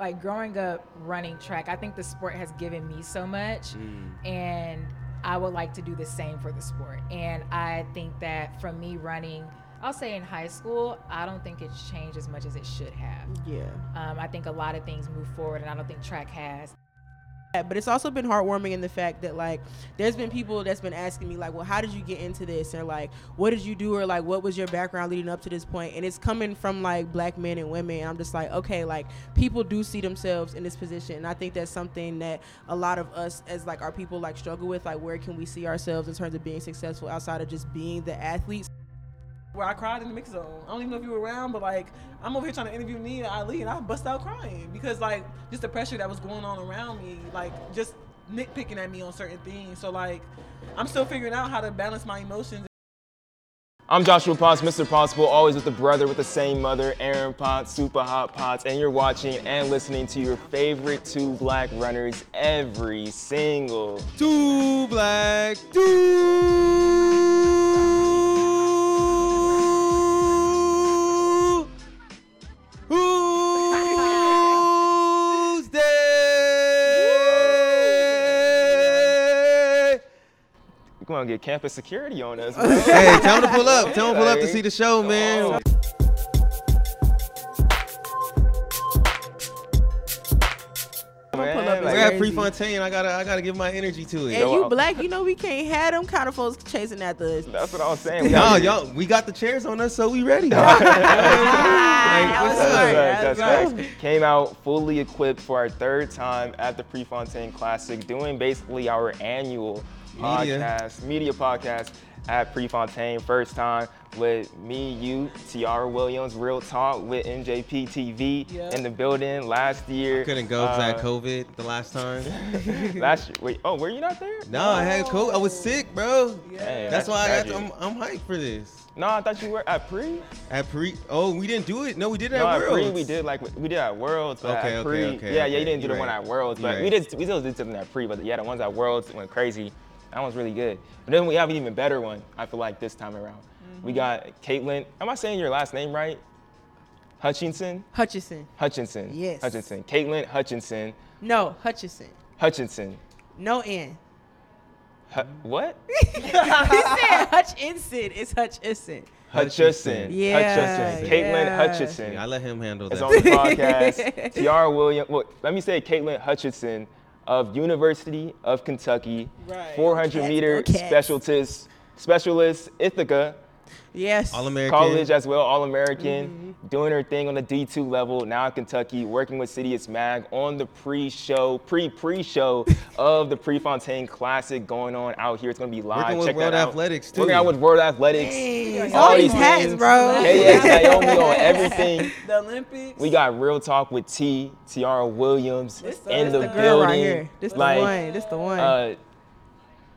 like growing up running track, I think the sport has given me so much, and I would like to do the same for the sport. And I think that from me running, I'll say in high school, I don't think it's changed as much as it should have. Yeah. Um, I think a lot of things move forward, and I don't think track has. But it's also been heartwarming in the fact that like there's been people that's been asking me like well how did you get into this? or like what did you do? or like what was your background leading up to this point? And it's coming from like black men and women. And i'm just like okay like people do see themselves in this position. And i think that's something that a lot of us as like our people like struggle with like where can we see ourselves in terms of being successful outside of just being the athletes where I cried in the mix zone. I don't even know if you were around, but like I'm over here trying to interview Nia Ali, and I bust out crying because like just the pressure that was going on around me, like just nitpicking at me on certain things. So like I'm still figuring out how to balance my emotions. I'm Joshua Potts, Mr. Possible, always with the brother with the same mother, Aaron Potts, Super Hot Potts, and you're watching and listening to your favorite two black runners every single Two black, two. Gonna get campus security on us. bro. Hey, tell them to pull up. Tell them to pull up to see the show, man. Man, pull like, We're at crazy. Prefontaine. I gotta, I gotta give my energy to it. and you black you know we can't have them kind of folks chasing after us that's what I was saying. We No, gotta- y'all, we got the chairs on us, so we ready. that was what's up? smart. That's That's. Came out fully equipped for our third time at the Prefontaine Classic, doing basically our annual Media. podcast, media podcast at Prefontaine. First time with me, you, Tiara Williams, Real Talk with MJP TV Yeah. in the building last year. Couldn't go because I had Uh, COVID the last time. Last year, wait, oh, were you not there? No, I had COVID. I was sick, bro. Dang, That's why I got tragic. I'm, I'm hyped for this. No, I thought you were at pre. At pre, oh, we didn't do it. No, we did it No, at at pre Worlds. we did like we did at Worlds. But Okay, at okay, pre, okay, Yeah, yeah, you didn't do You're the one at Worlds, but You're we right. did we still did something at pre. But yeah, the ones at Worlds went crazy. That one's really good. But then we have an even better one. I feel like this time around, we Mm-hmm. got Katelyn. Am I saying your last name right? Hutchinson. Hutchinson. Hutchinson. Yes. Hutchinson. Katelyn Hutchinson. no Hutchinson. Hutchinson. no n what? he said hutchinson it's Hutchinson. Hutchinson. Yeah, Hutchinson. Katelyn yeah. Hutchison. Yeah, I let him handle is that. on the podcast. Tiara Williams. Well, let me say Katelyn Hutchinson of University of Kentucky, Right. 400 Cats, meter go specialist, specialist Ithaca yes All American. College as well, All American, doing her thing on the D2 level. Now in Kentucky, working with CITIUS MAG on the pre-show, pre-pre-show of the Prefontaine Classic going on out here. It's gonna be live. Working with Check World that out. Athletics, too. Working out with World Athletics. Dang, all all these these hats, things. bro. KX Naomi on everything. The Olympics. We got real talk with T, Tiara Williams This in the the, the building. girl right here. This the one. This is the one. Uh,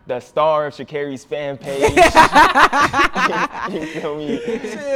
the star of Sha'Carri's fan page. you feel me?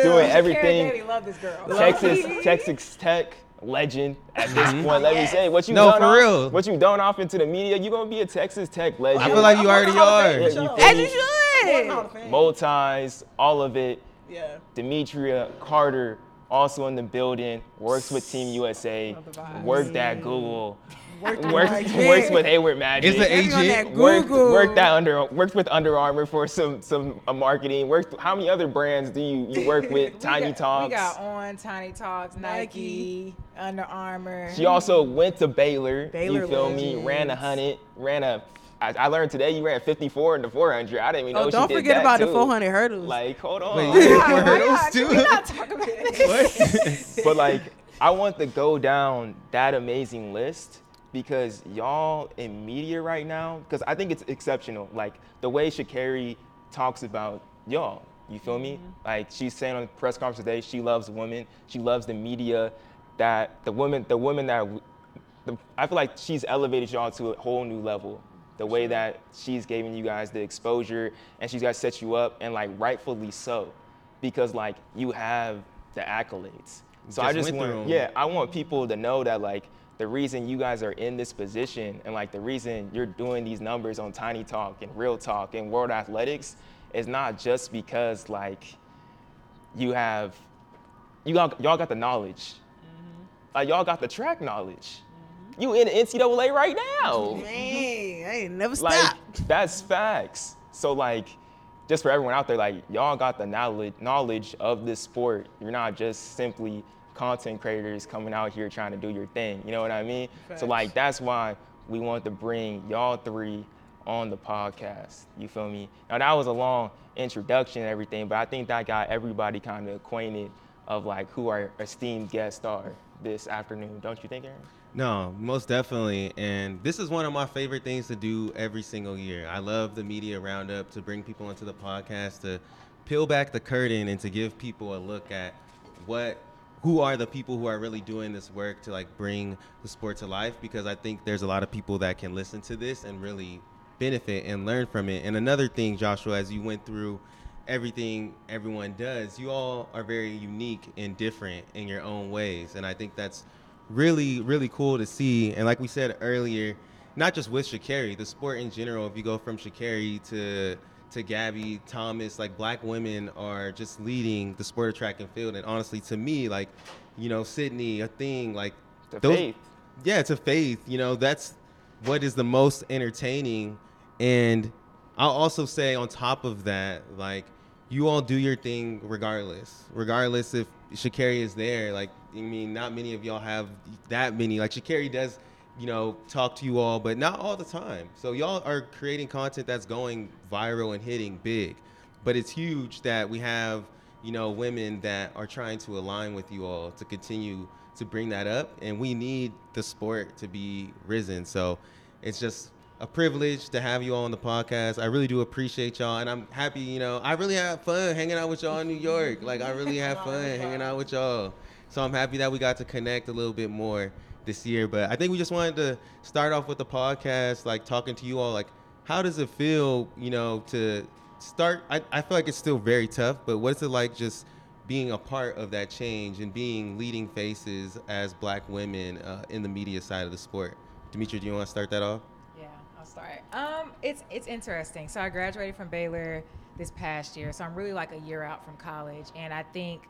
Doing everything. Daddy love this girl. Texas, Texas Tech legend at this point. Let me say, what you Mm-hmm. No, done for off, real. What you done off into the media, You're gonna be a Texas Tech legend. I feel like you already Hall of are. Fame Yeah, you As you me? One Hall of should. Fame. Bow ties, all of it. Yeah. Demetria Carter also in the building, works with Team USA, Love the vibes. worked at Google, Worked works, Magic. works with Hayward Magic. Is the Maybe on agent. that worked, Google. worked at under worked with Under Armour for some some uh, marketing. Worked how many other brands do you, you work with? Tiny we got, Talks. We got on Tiny Talks, Nike, Nike. Under Armour. She also went to Baylor. Baylor you feel me? Ran a hundred. Ran a. I, I learned today you ran 54 in the 400. I didn't even know Oh, she don't did forget that about the 400 hurdles. Like, hold on. Wait, you did hurdles too? We not talk about it? but like I want to go down that amazing list because y'all in media right now, because I think it's exceptional. Like the way Sha'Carri talks about y'all. You feel me? Mm-hmm. Like she's saying on the press conference today, she loves women. She loves the media. That the woman, the woman that the, I feel like she's elevated y'all to a whole new level. The way that she's giving you guys the exposure and she's got to set you up and like rightfully so, because like you have the accolades. So I Just just went through want, yeah, I want people to know that like the reason you guys are in this position and like the reason you're doing these numbers on Tiny Talk and Real Talk and World Athletics is not just because like you have you all, y'all got the knowledge. Mm-hmm. Like y'all got the track knowledge. You in NCAA right now. Man, I ain't never Like stopped. that's facts. So like, just for everyone out there, like y'all got the knowledge knowledge of this sport. You're not just simply content creators coming out here trying to do your thing. You know what I mean? So like that's why we want to bring y'all three on the podcast. You feel me? Now that was a long introduction and everything, but I think that got everybody kind of acquainted of like who our esteemed guests are this afternoon. Don't you think, Aaron? No, most definitely. And this is one of my favorite things to do every single year. I love the media roundup to bring people into the podcast to peel back the curtain and to give people a look at what who are the people who are really doing this work to like bring the sport to life because I think there's a lot of people that can listen to this and really benefit and learn from it. And another thing, Joshua, as you went through everything everyone does, you all are very unique and different in your own ways. And I think that's really, really cool to see. And like we said earlier, not just with Sha'Carri, the sport in general, if you go from Sha'Carri to to Gabby, Thomas, like black women are just leading the sport of track and field. And honestly, to me, like, you know, Sydney, a thing, like The those- faith. yeah, it's a faith. You know, that's what is the most entertaining. And I'll also say on top of that, like you all do your thing regardless. Regardless if Sha'Carri is there. Like, I mean, not many of y'all have that many. Like Sha'Carri does, you know, talk to you all, but not all the time. So y'all are creating content that's going viral and hitting big. But it's huge that we have, you know, women that are trying to align with you all to continue to bring that up. And we need the sport to be risen. So it's just a privilege to have you all on the podcast. I really do appreciate y'all. And I'm happy, you know, I really have fun hanging out with y'all in New York. Like, I really have fun hanging out with y'all. So I'm happy that we got to connect a little bit more this year. But I think we just wanted to start off with the podcast, like talking to you all. Like, how does it feel, you know, to start? I, I feel like it's still very tough, but what's it like just being a part of that change and being leading faces as black women uh, in the media side of the sport? Dimitri, do you want to start that off? Yeah, I'll start. Um, it's it's interesting. So I graduated from Baylor this past year, so I'm really like a year out from college, and I think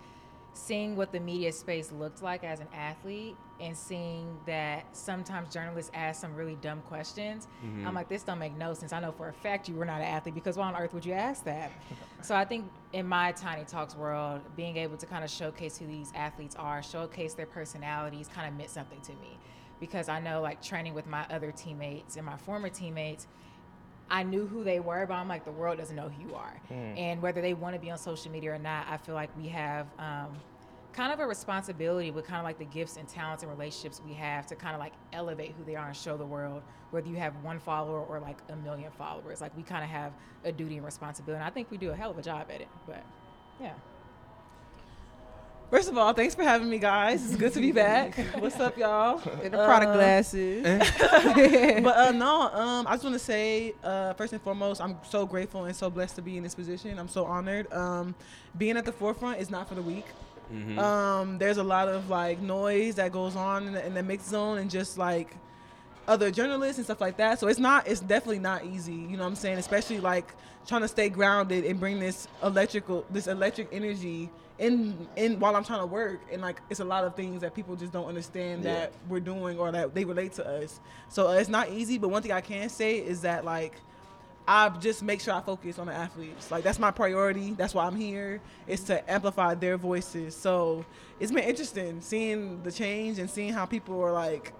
seeing what the media space looked like as an athlete and seeing that sometimes journalists ask some really dumb questions i'm like this don't make no sense. I know for a fact you were not an athlete because why on earth would you ask that? So i think in my tiny talks world being able to kind of showcase who these athletes are showcase their personalities kind of meant something to me. Because i know like training with my other teammates and my former teammates I knew who they were, but I'm like, the world doesn't know who you are. And whether they want to be on social media or not, I feel like we have um, kind of a responsibility with kind of like the gifts and talents and relationships we have to kind of like elevate who they are and show the world, whether you have one follower or like a million followers. Like, we kind of have a duty and responsibility. And I think we do a hell of a job at it. But yeah. First of all, thanks for having me, guys. It's good to be back. What's up, y'all? In the product Uh, glasses. but uh, no, um, I just want to say, uh, first and foremost, I'm so grateful and so blessed to be in this position. I'm so honored. Um, being at the forefront is not for the weak. Um, there's a lot of like noise that goes on in the, in the mixed zone and just like other journalists and stuff like that. So it's not, it's definitely not easy. You know what I'm saying? Especially like trying to stay grounded and bring this electrical, this electric energy in, in while I'm trying to work. And like, it's a lot of things that people just don't understand Yeah. that we're doing or that they relate to us. So uh, it's not easy. But one thing I can say is that like, I just make sure I focus on the athletes. Like that's my priority. That's why I'm here. Is to amplify their voices. So it's been interesting seeing the change and seeing how people are like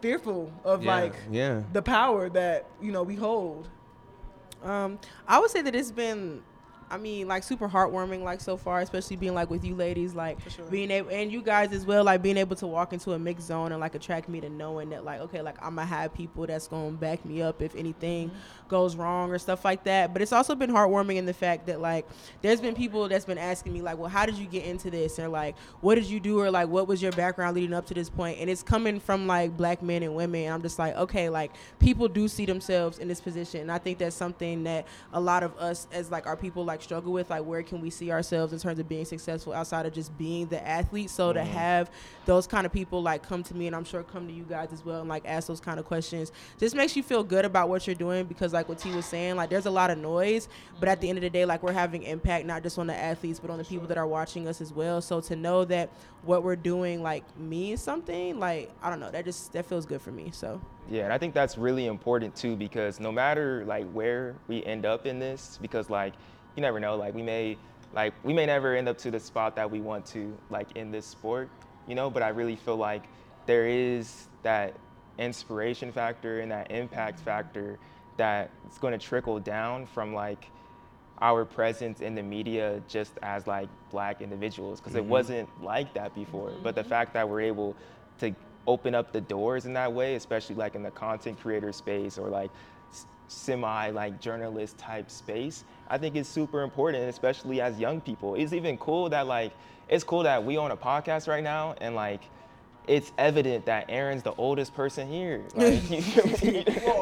fearful of Yeah, like yeah. the power that you know we hold. Um, I would say that it's been, I mean, like super heartwarming, like so far, especially being like with you ladies, like sure. being able, and you guys as well, like being able to walk into a mixed zone and like attract me to knowing that, like, okay, like I'm gonna have people that's gonna back me up if anything mm-hmm. goes wrong or stuff like that. But it's also been heartwarming in the fact that, like, there's been people that's been asking me, like, well, how did you get into this? Or like, what did you do? Or like, what was your background leading up to this point? And it's coming from like black men and women. And I'm just like, okay, like people do see themselves in this position. And I think that's something that a lot of us as like our people like like struggle with like where can we see ourselves in terms of being successful outside of just being the athlete? So to mm-hmm. have those kind of people like come to me and i'm sure come to you guys as well and like ask those kind of questions just makes you feel good about what you're doing because like what t was saying like there's a lot of noise but at the end of the day like we're having impact not just on the athletes but on the people that are watching us as well. So to know that what we're doing like means something like i don't know that just that feels good for me so. Yeah, and I think that's really important too because no matter like where we end up in this, because like you never know, like we may like we may never end up to the spot that we want to like in this sport, you know, but I really feel like there is that inspiration factor and that impact factor that it's going to trickle down from like our presence in the media just as like black individuals because it mm-hmm. wasn't like that before. Mm-hmm. But the fact that we're able to open up the doors in that way especially like in the content creator space or like semi like journalist type space i think it's super important especially as young people. It's even cool that like it's cool that we own a podcast right now and like it's evident that Aaron's the oldest person here. Like, you feel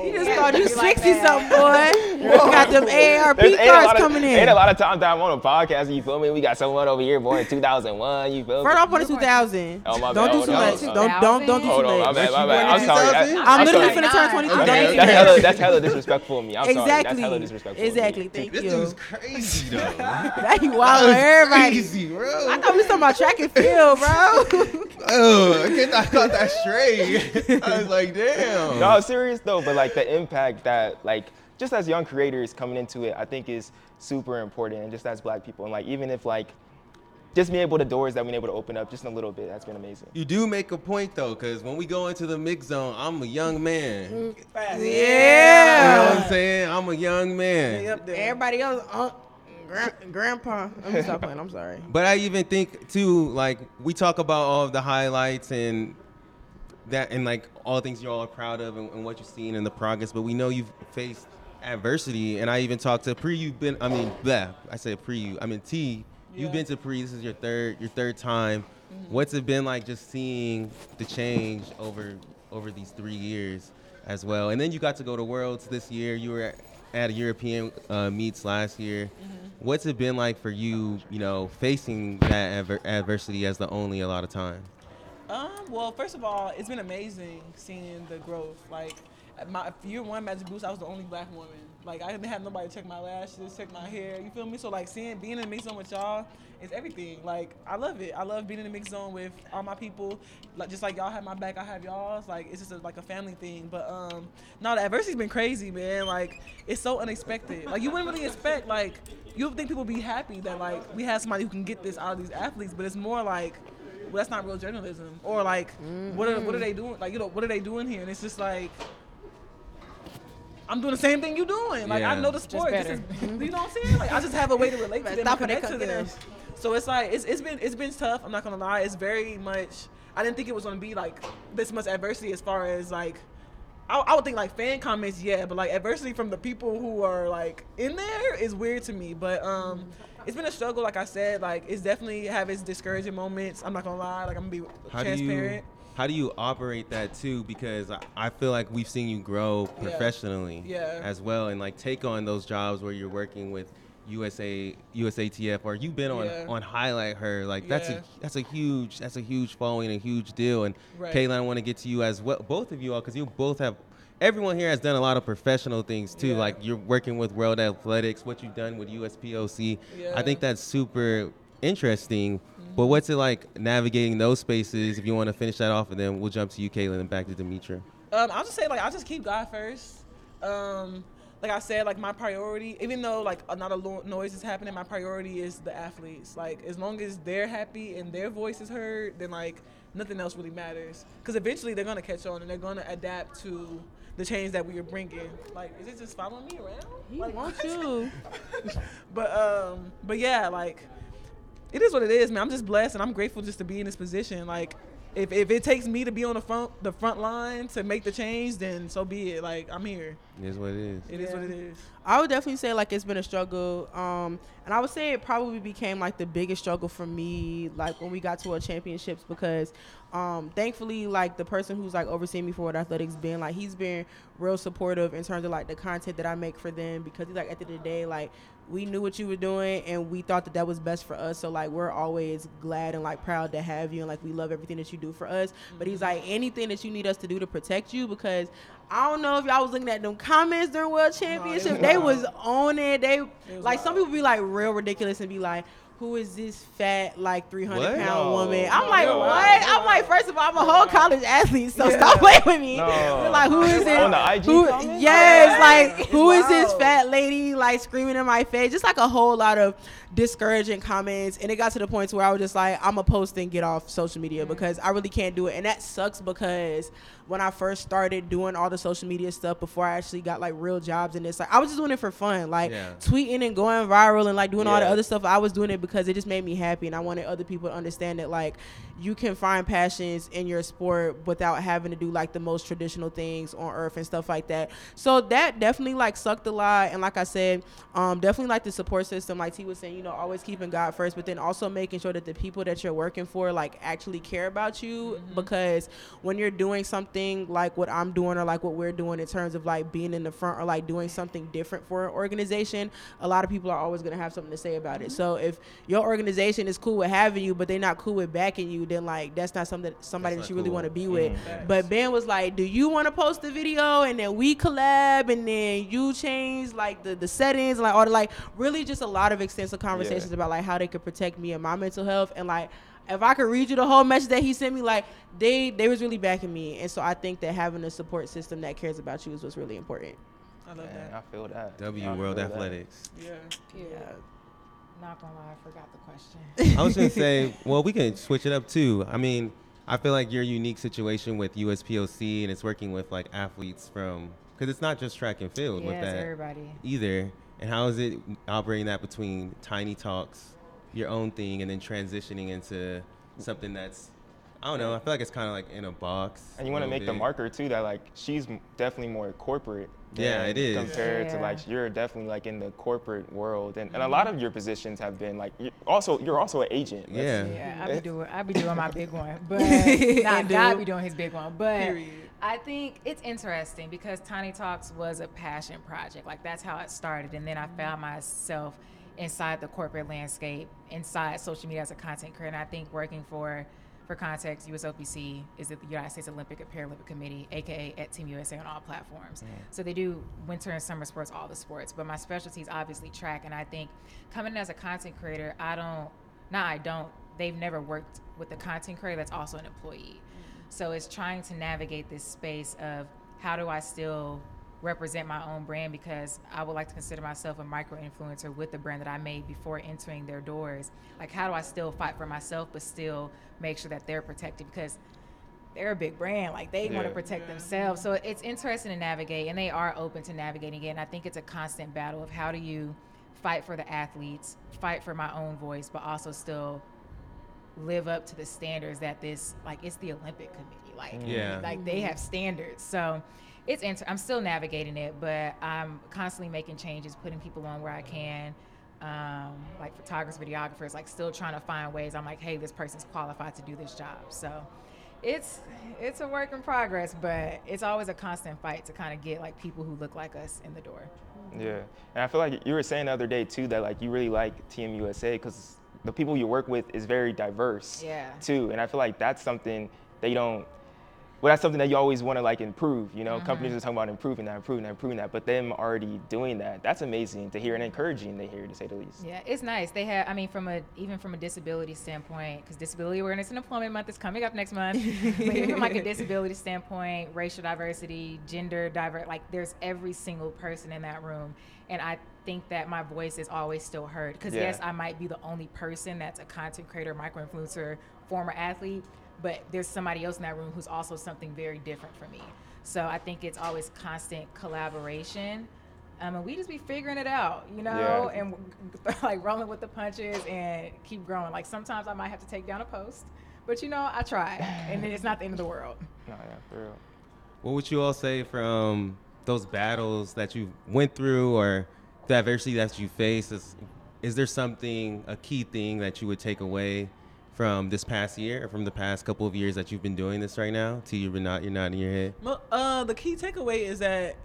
he just Yeah, called you you like 60 that. something boy you got them aarp There's- cards lot of- coming in Ain't a lot of times that I'm on a podcast, you feel me? We got someone over here born in 2001, you feel me? First off, on the 2000. Oh, my don't bad. do Hold too on, much. hold Don't don't don't do Hold too on, my much. bad, my bad. born I'm sorry. That- I'm I'm literally sorry. finna turn 22. Okay, Don't Okay, do that's hella, that's hella disrespectful of me. I'm sorry. Exactly. That's hella disrespectful. Exactly. Thank This you. dude's crazy though. That you wild everybody. Crazy, bro. I thought we was talking about track and field, bro. Oh, I, get, I got that straight. I was like, damn. No, I'm serious though, but like the impact that like just as young creators coming into it, I think is super important, and just as Black people, and like even if like just being able the doors that we've been able to open up just in a little bit, that's been amazing. You do make a point though, because when we go into the mix zone, I'm a young man. You know yeah. what I'm saying? I'm a young man. Stay up there. Everybody else, uh, gra- grandpa. I'm stop playing. I'm sorry. But I even think too, like we talk about all of the highlights and that, and like all the things you all are proud of and, and what you've seen in the progress. But we know you've faced adversity, and I even talked to pre. You've been, I mean, bleh, I said pre. You, I mean T. You've been to pre. This is your third, your third time. Mm-hmm. What's it been like just seeing the change over over these three years as well? And then you got to go to Worlds this year. You were at, at European uh, meets last year. What's it been like for you, you know, facing that adver- adversity as the only a lot of time? Um, well, first of all, it's been amazing seeing the growth. Like, my year one Magic Boost, I was the only black woman. Like, I didn't have nobody check my lashes, check my hair. You feel me? So, like, seeing being in the mix zone with y'all is everything. Like, I love it. I love being in the mix zone with all my people. Like, just like y'all have my back, I have y'all's. Like, it's just a, like a family thing. But um, no, the adversity's been crazy, man. Like, it's so unexpected. Like, you wouldn't really expect like. You would think people would be happy that like we have somebody who can get this out of these athletes, but it's more like well, that's not real journalism. Or like, what are what are they doing? Like, you know, what are they doing here? And it's just like, I'm doing the same thing you're doing. Like, I know the sport. This better. is, you know what I'm saying? Like, I just have a way to relate to them, Stop and connect to them. So it's like it's, it's been it's been tough. I'm not gonna lie. It's very much. I didn't think it was gonna be like this much adversity as far as like. I, I would think like fan comments, yeah, but like adversity from the people who are like in there is weird to me. But um, it's been a struggle. Like I said, like it's definitely have its discouraging moments. I'm not gonna lie. Like I'm gonna be How do transparent. you how do you operate that too? Because I, I feel like we've seen you grow professionally Yeah. as well, and like take on those jobs where you're working with USA USATF or you've been on Yeah. on HighlightHER like that's Yeah. a that's a huge that's a huge following a huge deal and Right. Kayla I want to get to you as well both of you all because you both have everyone here has done a lot of professional things too Yeah. like you're working with World Athletics what you've done with USOPC Yeah. I think that's super interesting but what's it like navigating those spaces if you want to finish that off and then we'll jump to you Kayla and back to Demitra Um, I'll just say like I'll just keep God first. Um, like I said, like my priority, even though like a lot of lo- noise is happening, my priority is the athletes. Like as long as they're happy and their voice is heard, then like nothing else really matters. Because eventually they're gonna catch on and they're gonna adapt to the change that we are bringing. Like, is it just following me around? He like, wants you. but um, but yeah, like it is what it is, man. I'm just blessed and I'm grateful just to be in this position. Like, if, if it takes me to be on the front the front line to make the change, then so be it. Like I'm here. it is what it is It is what it is. I would definitely say like it's been a struggle. Um, and I would say it probably became like the biggest struggle for me, like when we got to our championships, because um, thankfully, like the person who's like overseeing me for what athletics been like, he's been real supportive in terms of like the content that I make for them because he's like at the end of the day, like we knew what you were doing and we thought that that was best for us. So like we're always glad and like proud to have you and like we love everything that you do for us. But he's like anything that you need us to do to protect you because I don't know if y'all was looking at them comments during World Championship. was they wild. was on it. They was like some people be like real ridiculous and be like. Who is this fat like 300 What? pound No. woman? I'm No, like, no, what? wow. I'm like, first of all, I'm a whole college athlete, so Yeah. stop playing with me. No. They're like, who is it? On the IG Who, comments? yes, Yeah. like It's who is this fat lady like screaming in my face? Just like a whole lot of discouraging comments, and it got to the point where I was just like, I'm gonna post and get off social media because I really can't do it, and that sucks because when I first started doing all the social media stuff before I actually got like real jobs in this, like I was just doing it for fun, like Yeah. tweeting and going viral and like doing all the other stuff. I was doing it because it just made me happy, and I wanted other people to understand that like you can find passions in your sport without having to do like the most traditional things on earth and stuff like that. So that definitely like sucked a lot, and like I said, um, definitely like the support system, like T was saying, you know, always keeping God first, but then also making sure that the people that you're working for like actually care about you because when you're doing something like what I'm doing or like what we're doing in terms of like being in the front or like doing something different for an organization, a lot of people are always gonna have something to say about it. So if your organization is cool with having you, but they're not cool with backing you, then like that's not something somebody That's that not you really want to be with. Mhm. But Ben was like, "Do you want to post the video and then we collab and then you change like the the settings and like all the like really just a lot of extensive conversations Yeah. about like how they could protect me and my mental health and like." If I could read you the whole message that he sent me, like they they was really backing me, and so I think that having a support system that cares about you is what's really important. I love Man, I feel that. W I World feel that. Athletics. Yeah. Yeah. Yeah. Not gonna lie, I forgot the question. I was gonna say, well, we can switch it up too. I mean, I feel like your unique situation with USOPC and it's working with like athletes from because it's not just track and field yeah, with it's that everybody. either. And how is it operating that between Tiny Talks, your own thing, and then transitioning into something that's I don't know. I feel like it's kind of like in a box. And you want to little make the marker too that like she's definitely more corporate. Yeah, it is. compared to Yeah. like you're definitely like in the corporate world, and, and a mm-hmm. lot of your positions have been like you're also you're also an agent. Yeah. Yeah, I be eh. doing I be doing my big one, but And not. God be doing his big one. But Period. I think it's interesting because Tiny Talks was a passion project. Like that's how it started, and then I found mm-hmm. myself inside the corporate landscape, inside social media as a content creator. And I think working for for context, USOPC is the United States Olympic and Paralympic Committee, aka at Team USA on all platforms. Mm-hmm. So they do winter and summer sports, all the sports. But my specialty is obviously track, and I think coming in as a content creator, I don't. Nah, I don't. They've never worked with a content creator that's also an employee. So it's trying to navigate this space of how do I still represent my own brand because I would like to consider myself a micro influencer with the brand that I made before entering their doors. Like how do I still fight for myself but still make sure that they're protected because they're a big brand. Like they want to Yeah. protect themselves. So it's interesting to navigate and they are open to navigating it. And I think it's a constant battle of how do you fight for the athletes, fight for my own voice, but also still live up to the standards that this like it's the Olympic committee. Like Yeah. like they have standards. So it's inter- I'm still navigating it, but I'm constantly making changes, putting people on where I can. Um, like photographers, videographers, like still trying to find ways. I'm like, hey, this person's qualified to do this job. So it's it's a work in progress, but it's always a constant fight to kind of get like people who look like us in the door. Yeah, and I feel like you were saying the other day too that like you really like Team USA because the people you work with is very diverse. Yeah. Too, and I feel like that's something they don't. Well, that's something that you always want to like improve. You know, Mm-hmm. companies are talking about improving that, improving that, improving that, but them already doing that, that's amazing to hear and encouraging to hear, to say the least. Yeah, it's nice. They have, I mean, from a even from a disability standpoint, because Disability Awareness and Employment Month is coming up next month. but even from like a disability standpoint, racial diversity, gender diver, like there's every single person in that room, and I think that my voice is always still heard. Because Yeah. yes, I might be the only person that's a content creator, micro influencer, former athlete, but there's somebody else in that room who's also something very different for me. So I think it's always constant collaboration. Um, and we just be figuring it out, you know, Yeah. and like rolling with the punches and keep growing. Like sometimes I might have to take down a post, but you know, I try, and then it's not the end of the world. No, yeah, for real. What would you all say from those battles that you went through or the adversity that you face is is there something, a key thing that you would take away from this past year or from the past couple of years that you've been doing this right now? To you're not you're not in your head. Mo- Uh, the key takeaway is that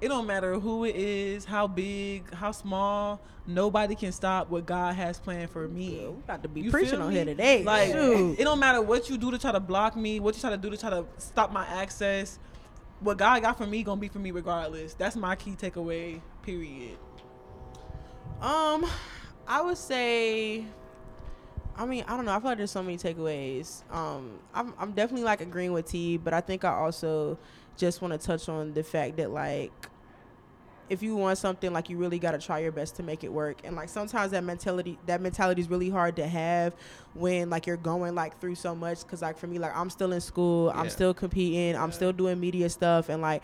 it don't matter who it is, how big, how small. Nobody can stop what God has planned for me. We about to be You preaching on here today. Like Shoot. it don't matter what you do to try to block me, what you try to do to try to stop my access. What God got for me gonna be for me regardless. That's my key takeaway. Period. Um, I would say. I mean, I don't know. I feel like there's so many takeaways. Um, I'm I'm definitely like agreeing with T, but I think I also just want to touch on the fact that like if you want something like you really got to try your best to make it work and like sometimes that mentality that mentality is really hard to have when like you're going like through so much because like for me like i'm still in school i'm still competing i'm still doing media stuff and like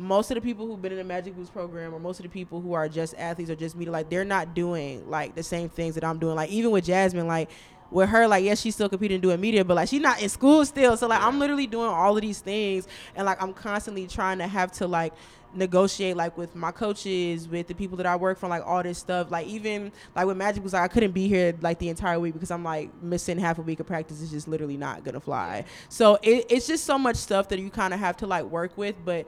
most of the people who've been in the magic boost program or most of the people who are just athletes or just media like they're not doing like the same things that i'm doing like even with jasmine like with her, like, yes, she's still competing and doing media, but like she's not in school still. So like I'm literally doing all of these things and like I'm constantly trying to have to like negotiate like with my coaches, with the people that I work from, like all this stuff. Like even like with Magic was like I couldn't be here like the entire week because I'm like missing half a week of practice is just literally not gonna fly. So it, it's just so much stuff that you kind of have to like work with, but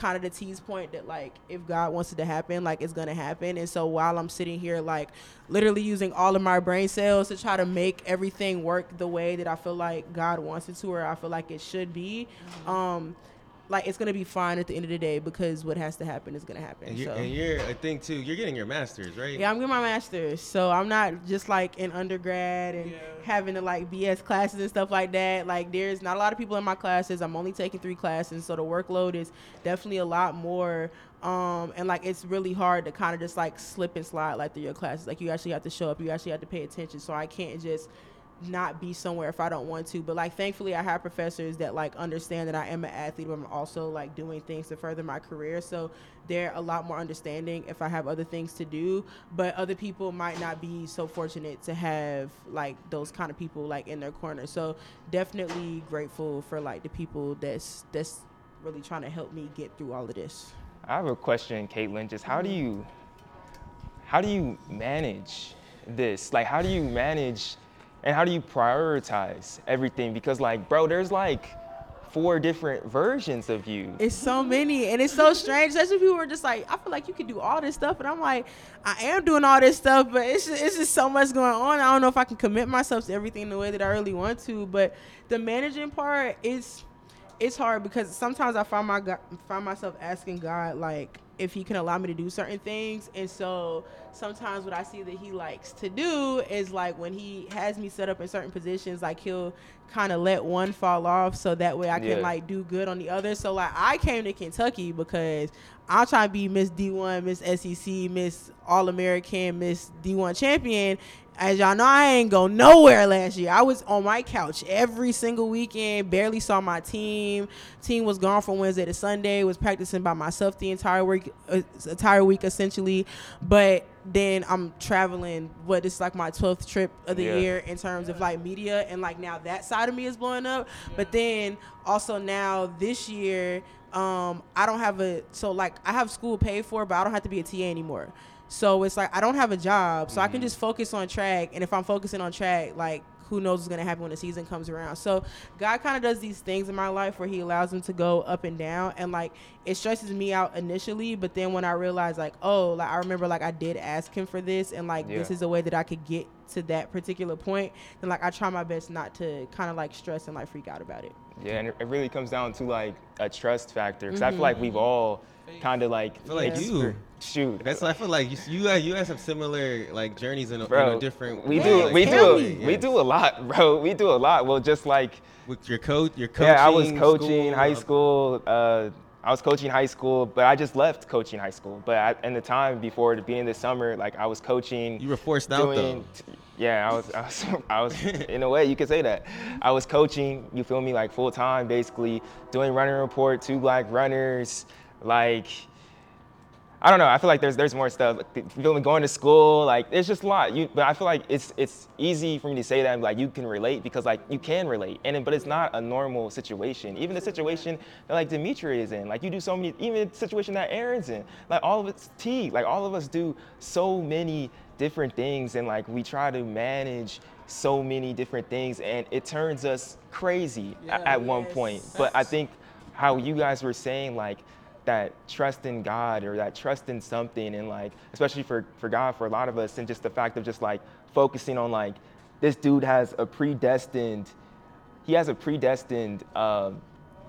kind of the tease point that like if God wants it to happen, like it's gonna happen. And so while I'm sitting here like literally using all of my brain cells to try to make everything work the way that I feel like God wants it to or I feel like it should be, um, like it's gonna be fine at the end of the day because what has to happen is gonna happen. And you're, so. and you're I think too. You're getting your master's, right? Yeah, I'm getting my master's, so I'm not just like in undergrad and Yeah. having to like BS classes and stuff like that. Like, there's not a lot of people in my classes. I'm only taking three classes, so the workload is definitely a lot more. Um, and like it's really hard to kind of just like slip and slide like through your classes. Like, you actually have to show up. You actually have to pay attention. So I can't just not be somewhere if I don't want to. But like thankfully I have professors that like understand that I am an athlete but I'm also like doing things to further my career. So they're a lot more understanding if I have other things to do. But other people might not be so fortunate to have like those kind of people like in their corner. So definitely grateful for like the people that's that's really trying to help me get through all of this. I have a question, Katelyn. Just how do mm-hmm. you how do you manage this? Like how do you manage and how do you prioritize everything? Because like, bro, there's like four different versions of you. It's so many, and it's so strange. Especially people are just like, I feel like you can do all this stuff, and I'm like, I am doing all this stuff, but it's just, it's just so much going on. I don't know if I can commit myself to everything the way that I really want to. But the managing part is, it's hard because sometimes I find my find myself asking God like if He can allow me to do certain things, and so sometimes what I see that He likes to do is like when He has me set up in certain positions, like He'll kind of let one fall off so that way I can Yeah. like do good on the other. So like I came to Kentucky because I'm trying to be Miss D1, Miss SEC, Miss All American, Miss D1 champion. As y'all know, I ain't go nowhere last year. I was on my couch every single weekend. Barely saw my team. Team was gone from Wednesday to Sunday. Was practicing by myself the entire week, uh, entire week essentially. But then I'm traveling. What it's like my 12th trip of the Yeah. year in terms of like media, and like now that side of me is blowing up. But then also now this year, um, I don't have a so like I have school paid for, but I don't have to be a TA anymore. So it's like I don't have a job, so I can mm-hmm. just focus on track. And if I'm focusing on track, like who knows what's gonna happen when the season comes around. So God kind of does these things in my life where He allows them to go up and down, and like it stresses me out initially. But then when I realize like, oh, like I remember like I did ask Him for this, and like this is a way that I could get to that particular point. Then like I try my best not to kind of like stress and like freak out about it. Yeah, and it it really comes down to like a trust factor. Because mm-hmm. I feel like we've all kind of like feel like Yeah. you. Shoot. That's I feel like you you guys, you guys have similar like journeys in a, in a different. we Yeah, do like, we tell do me. we do a lot, bro. We do a lot. Well, just like with your coach, your coaching. yeah, I was coaching school, high uh, school. Uh, I was coaching high school, but I just left coaching high school. But at, in the time before the beginning of summer, like I was coaching. You were forced out though. Yeah, I was, I was, I was, in a way, you could say that. I was coaching, you feel me, like full time, basically doing running report, two black runners, like, I don't know. I feel like there's there's more stuff. Like, you feel me? Going to school, like it's just a lot. You, but I feel like it's it's easy for me to say that like you can relate because like you can relate, and but it's not a normal situation. Even the situation that like Dimitri is in, like you do so many. Even the situation that Aaron's in, like all of it's T. Like all of us do so many different things, and like we try to manage so many different things, and it turns us crazy Yeah, at one yes. point. But I think how you guys were saying, like, that trust in God or that trust in something, and like, especially for, for God, for a lot of us, and just the fact of just like focusing on like, this dude has a predestined, he has a predestined um,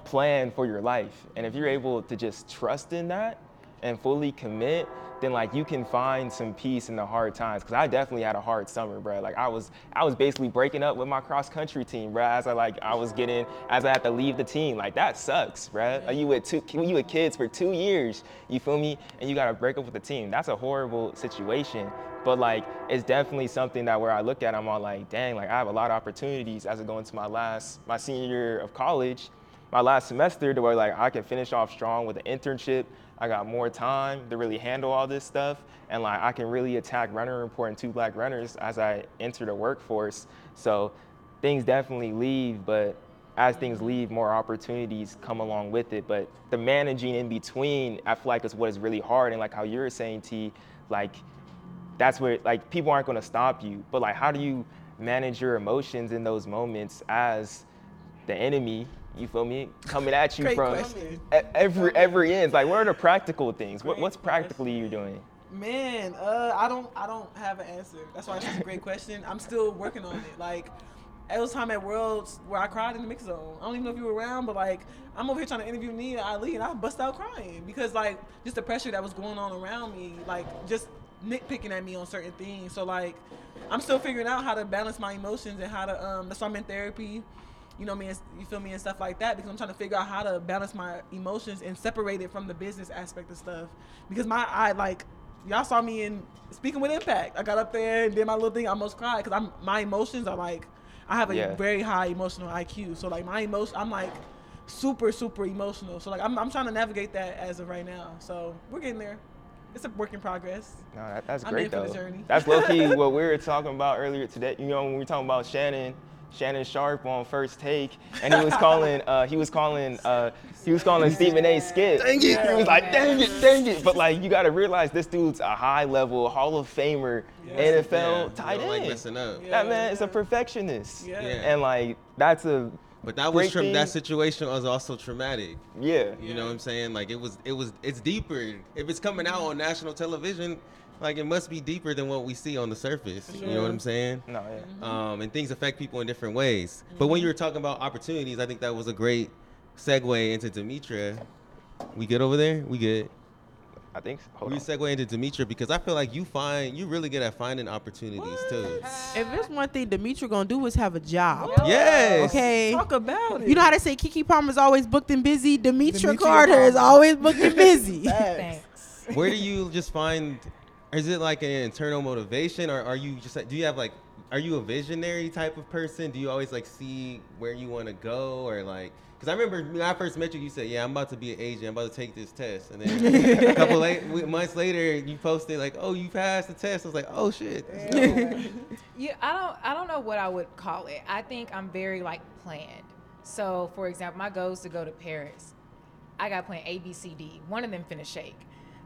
plan for your life. And if you're able to just trust in that and fully commit, then like you can find some peace in the hard times. Cause I definitely had a hard summer, bro. Like I was, I was basically breaking up with my cross country team, bro. As I like, I was getting, as I had to leave the team. Like that sucks, bro. Like, you with two, you with kids for two years, you feel me? And you gotta break up with the team. That's a horrible situation. But like, it's definitely something that where I look at, I'm all like, dang, like I have a lot of opportunities as I go into my last, my senior year of college my last semester to where like I can finish off strong with an internship. I got more time to really handle all this stuff and like I can really attack runner report and two black runners as I enter the workforce. So things definitely leave, but as things leave, more opportunities come along with it. But the managing in between, I feel like is what is really hard. And like how you're saying, T, like that's where like people aren't gonna stop you. But like how do you manage your emotions in those moments as the enemy, you feel me, coming at you Great from question. e- every every ends. Like, what are the practical things? What, Great what's practically you doing? Man, uh, I don't, I don't have an answer. That's why it's such a great question. I'm still working on it. Like, it was time at Worlds where I cried in the mix zone. I don't even know if you were around, but like, I'm over here trying to interview Nia Ali, and I bust out crying because like, just the pressure that was going on around me, like, just nitpicking at me on certain things. So like, I'm still figuring out how to balance my emotions and how to. Um, that's why I'm in therapy. You know me, and, you feel me, and stuff like that. Because I'm trying to figure out how to balance my emotions and separate it from the business aspect of stuff. Because my, I like, y'all saw me in speaking with impact. I got up there and did my little thing. I almost cried because I'm my emotions are like, I have a Yeah. very high emotional IQ. So like my emotion, I'm like super super emotional. So like I'm I'm trying to navigate that as of right now. So we're getting there. It's a work in progress. No, that, that's I'm great in for the though. journey. That's low key what we were talking about earlier today. You know, when we were talking about Shannon, Shannon Sharpe on first take, and he was calling, uh, he was calling, uh, he was calling Stephen A. Skip. Dang it! He was like, dang it, dang it. But like, you got to realize this dude's a high level Hall of Famer Yeah. NFL Yeah, tight you don't like messing up. Yeah. that man is a perfectionist. Yeah. Yeah. And like, that's a But that was Great tra- that situation was also traumatic. yeah. You know what I'm saying? Like it was it was it's deeper. If it's coming out on national television, like it must be deeper than what we see on the surface. You know what I'm mm-hmm. saying? No, yeah. Mm-hmm. Um, and things affect people in different ways. But when mm-hmm. you were talking about opportunities, I think that was a great segue into Demitra. We good over there? We good. I think. So. Hold we on. segue into Demitra because I feel like you find you really good at finding opportunities too. If there's one thing Demetri gonna do is have a job. Yes. Okay. Talk about it. You know how they say Keke Palmer's always booked and busy? Demetria Demetria Carter is always booked and busy. Facts. Where do you just find? Is it like an internal motivation, or are you just? Like do you have like? Are you a visionary type of person? Do you always like see where you want to go, or like? Because I remember when I first met you, you said, "Yeah, I'm about to be an agent. I'm about to take this test," and then a couple late, months later, you posted like, "Oh, you passed the test." I was like, "Oh shit." that's. Yeah, I don't I don't know what I would call it. I think I'm very like planned. So for example, my goal is to go to Paris. I got plan A, B, C, D. One of them finna shake.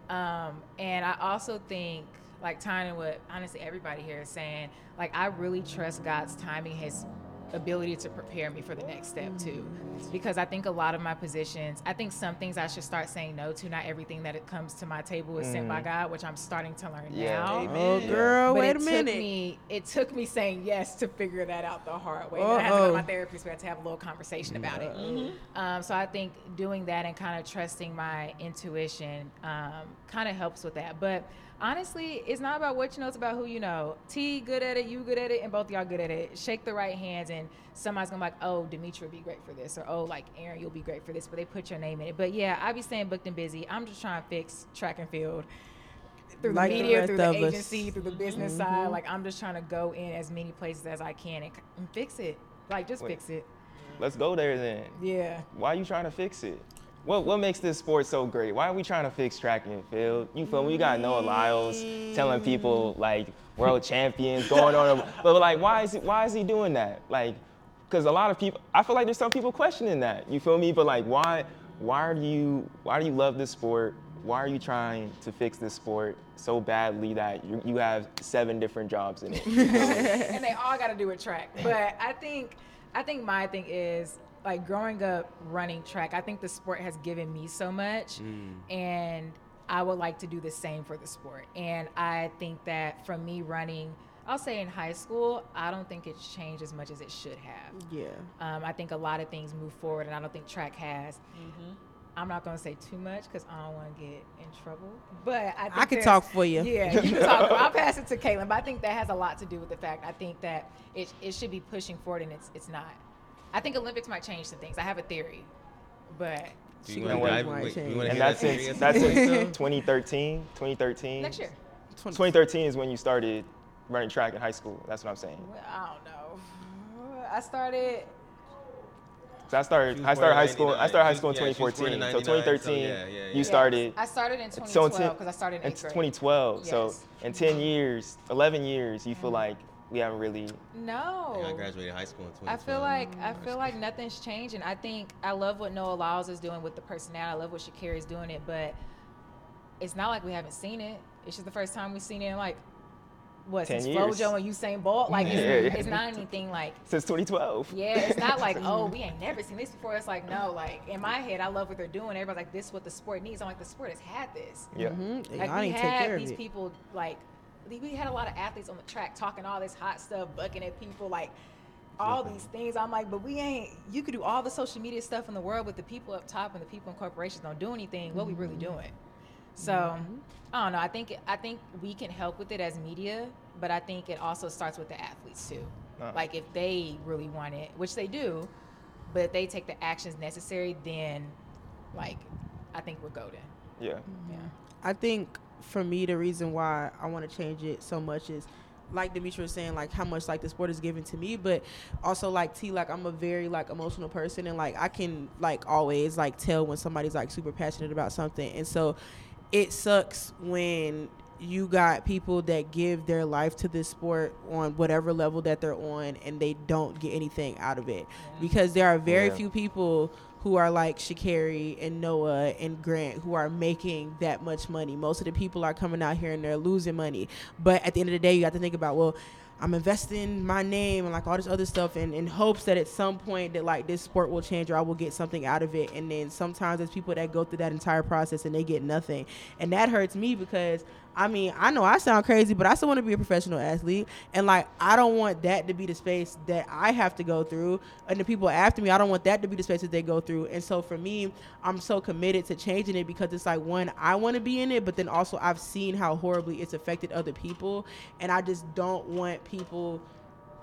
Um, and I also think like tying in what honestly everybody here is saying, like I really trust God's timing, his ability to prepare me for the next step too. Because I think a lot of my positions, I think some things I should start saying no to. Not everything that it comes to my table is sent by God, which I'm starting to learn Yeah. now. Amen. Oh, girl, But wait a minute. me it took me saying yes to figure that out the hard way. And I had to go to my therapist. We had to have a little conversation about it. Um, so I think doing that and kind of trusting my intuition um, kind of helps with that. But honestly, it's not about what you know; it's about who you know. T good at it, you good at it, and both y'all good at it. Shake the right hands, and somebody's gonna be like, "Oh, Dimitri would be great for this," or "Oh, like Aaron, you'll be great for this." But they put your name in it. But yeah, I be saying booked and busy. I'm just trying to fix track and field through Like the the media, rest through the of us. agency, through the business mm-hmm. side. Like I'm just trying to go in as many places as I can and, and fix it. Like just Wait. fix it. Let's go there then. Yeah. Why are you trying to fix it? What what makes this sport so great? Why are we trying to fix track and field? You feel me? We got Noah Lyles telling people like world champions going on, a, but like why is he, why is he doing that? Like, because a lot of people, I feel like there's some people questioning that. You feel me? But like why why are you why do you love this sport? why are you trying to fix this sport so badly that you, you have seven different jobs in it? and they all got to do with track. But I think, I think my thing is like growing up running track. I think the sport has given me so much, and I would like to do the same for the sport. And I think that from me running, I'll say in high school, I don't think it's changed as much as it should have. Yeah. Um, I think a lot of things move forward, and I don't think track has. I'm not gonna say too much because I don't want to get in trouble. But I, think I can talk for you. Yeah, you can talk. I'll pass it to Katelyn, but I think that has a lot to do with the fact I think that it, it should be pushing forward, and it's it's not. I think Olympics might change some things. I have a theory, but Do She you want gonna to wait dive? wait, you wanna and hear that's that since that's So- since 2013, 2013. next year. 2013 is when you started running track in high school. That's what I'm saying. Well, I don't know. I started. So I started I started high school. I started high school in yeah, she was born 2014. so 99, so 2013, yeah, yeah, yeah. you Yes, started. I started in 2012 because I started in it's eighth grade. 2012. So Yes. in 10 years, 11 years, you feel mm-hmm. like we haven't really. No. I graduated high school in 2012. I feel like I feel like nothing's changing. I think I love what Noah Lyles is doing with the personality. I love what Sha'Carri is doing it, but it's not like we haven't seen it. It's just the first time we've seen it in like what 10 since years. Flojo and Usain Bolt. Like it's, Yeah, yeah. it's not anything like Since 2012. yeah, it's not like oh we ain't never seen this before. It's like no, like in my head I love what they're doing. Everybody's like this is what the sport needs. I'm like the sport has had this. Yeah. Mm-hmm. Like we didn't take had care these of it. people like we had a lot of athletes on the track talking all this hot stuff, bucking at people like all these things. I'm like, but we ain't. You could do all the social media stuff in the world, but the people up top and the people in corporations don't do anything. What we really doing? So I don't know. I think I think we can help with it as media, but I think it also starts with the athletes too. Uh. Like if they really want it, which they do, but if they take the actions necessary, then like I think we're golden. Yeah. Yeah. I think for me, the reason why I want to change it so much is, like Demitra was saying, like how much like the sport is given to me, but also like T, like I'm a very like emotional person, and like I can like always like tell when somebody's like super passionate about something, and so it sucks when you got people that give their life to this sport on whatever level that they're on and they don't get anything out of it. Because there are very Yeah. few people who are like Sha'Carri and Noah and Grant who are making that much money. Most of the people are coming out here and they're losing money. But at the end of the day, you got to think about, well, I'm investing my name and like all this other stuff and in hopes that at some point that like this sport will change or I will get something out of it. And then sometimes there's people that go through that entire process and they get nothing. And that hurts me because I mean, I know I sound crazy, but I still want to be a professional athlete. And like, I don't want that to be the space that I have to go through. And the people after me, I don't want that to be the space that they go through. And so for me, I'm so committed to changing it because it's like, one, I want to be in it, but then also I've seen how horribly it's affected other people. And I just don't want people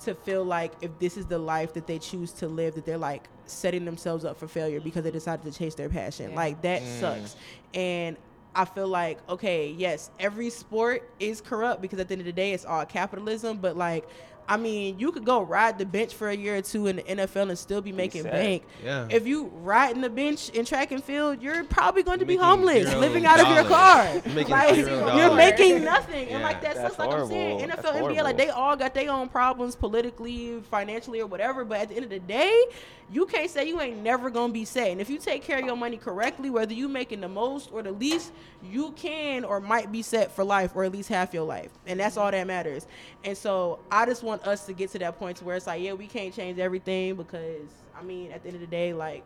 to feel like if this is the life that they choose to live, that they're like setting themselves up for failure because they decided to chase their passion. Yeah. Like that mm. sucks. And I feel like, okay, yes, every sport is corrupt because at the end of the day, it's all capitalism. But like, I mean, you could go ride the bench for a year or two in the NFL and still be making bank. Yeah. If you ride in the bench in track and field, you're probably going to be homeless, living out of your car. dollars. Making like, you're dollars. making nothing. And like that That's sucks. Like I'm saying, horrible. NFL, That's NBA, like they all got their own problems politically, financially, or whatever. But at the end of the day, you can't say you ain't never gonna be set. And if you take care of your money correctly, whether you making the most or the least, you can or might be set for life or at least half your life. And that's all that matters. And so I just want us to get to that point to where it's like, yeah, we can't change everything because I mean, at the end of the day, like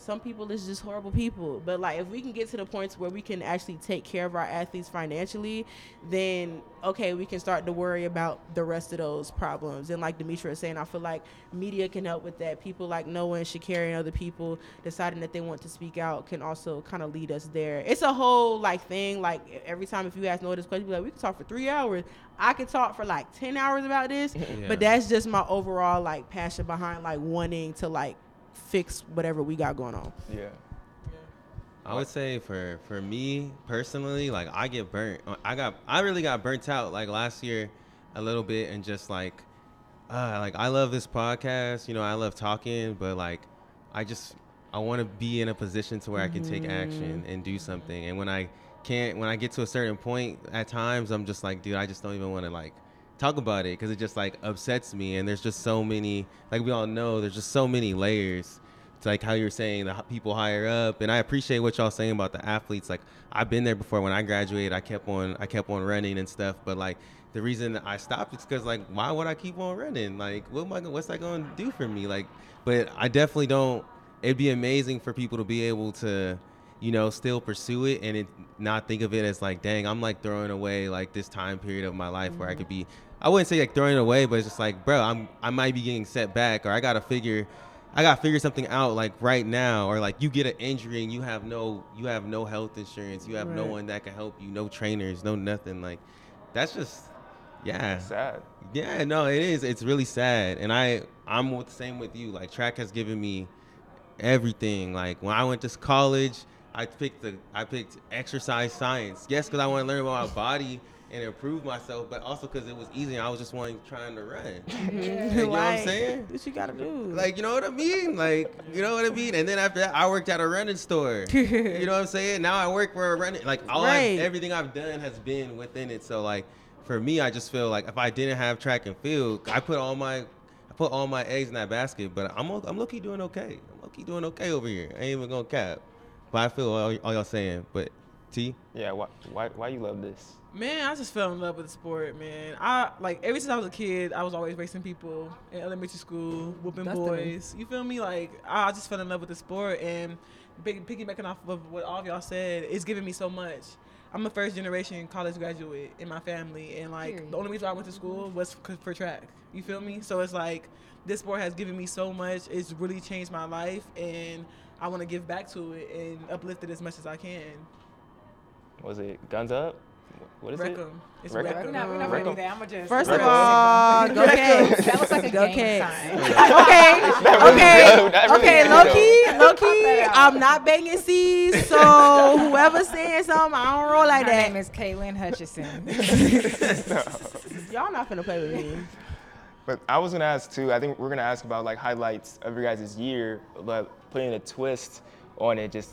some people is just horrible people. But like if we can get to the points where we can actually take care of our athletes financially, then okay, we can start to worry about the rest of those problems. And like Demitra is saying, I feel like media can help with that. People like Noah and Sha'Carri and other people deciding that they want to speak out can also kind of lead us there. It's a whole like thing. Like every time if you ask Noah this question, be like, we can talk for three hours. I could talk for like ten hours about this. Yeah. But that's just my overall like passion behind like wanting to like fix whatever we got going on. Yeah. I would say for for me personally, like I get burnt. I got I really got burnt out like last year a little bit and just like uh like I love this podcast, you know, I love talking, but like I just I want to be in a position to where I can take action and do something. And when I can't when I get to a certain point at times I'm just like, dude, I just don't even want to like talk about it because it just like upsets me and there's just so many like we all know there's just so many layers it's like how you're saying the people higher up, and I appreciate what y'all saying about the athletes. Like I've been there before. When I graduated, I kept on I kept on running and stuff. But like the reason I stopped is because like why would I keep on running? Like what am I? What's that going to do for me? Like, but I definitely don't. It'd be amazing for people to be able to you know, still pursue it and it, not think of it as like, dang, I'm like throwing away like this time period of my life where I could mm-hmm. be. I wouldn't say like throwing it away, but it's just like, bro, I'm I might be getting set back, or I gotta figure, I gotta figure something out like right now, or like you get an injury and you have no you have no health insurance, you have no one that can help you, no trainers, no nothing. Like, that's just, yeah, Sad. yeah, no, it is. It's really sad, and I I'm with, the same with you. Like track has given me everything. Like when I went to college, I picked the I picked exercise science. Yes, because I want to learn about my body and improve myself, but also because it was easy. I was just wanting trying to run. You know what I'm saying? What you gotta do? Like you know what I mean? Like you know what I mean? And then after that, I worked at a running store. you know what I'm saying? Now I work for a running. Like all Right. I, everything I've done has been within it. So like for me, I just feel like if I didn't have track and field, I put all my I put all my eggs in that basket. But I'm I'm low key doing okay. I'm low key doing okay over here. I ain't even gonna cap. But I feel all, all y'all saying. But T, Yeah. Why? Why? Why you love this? Man, I just fell in love with the sport, man. I like ever since I was a kid, I was always racing people in elementary school, whooping That's boys. You feel me? Like I just fell in love with the sport, and big, piggybacking off of what all of y'all said, it's giving me so much. I'm a first generation college graduate in my family, and like Period. the only reason I went to school was for, for track. You feel me? So it's like this sport has given me so much. It's really changed my life, and I want to give back to it and uplift it as much as I can. Was it Guns Up? What is it? It's Wreck 'Em? Reckham. We're not, we're not gonna do Wreck 'Em. that. I'm gonna just. First Right. of all, go Canes. that looks like a Go gang Canes. sign. okay, That really okay, really okay. Low key, low key. I'm not banging C's, so whoever saying something, I don't roll like Her that. name is Katelyn Hutchison. Y'all not finna play with me. But I was gonna ask too. I think we're gonna ask about like highlights of your guys' year, but putting a twist on it. Just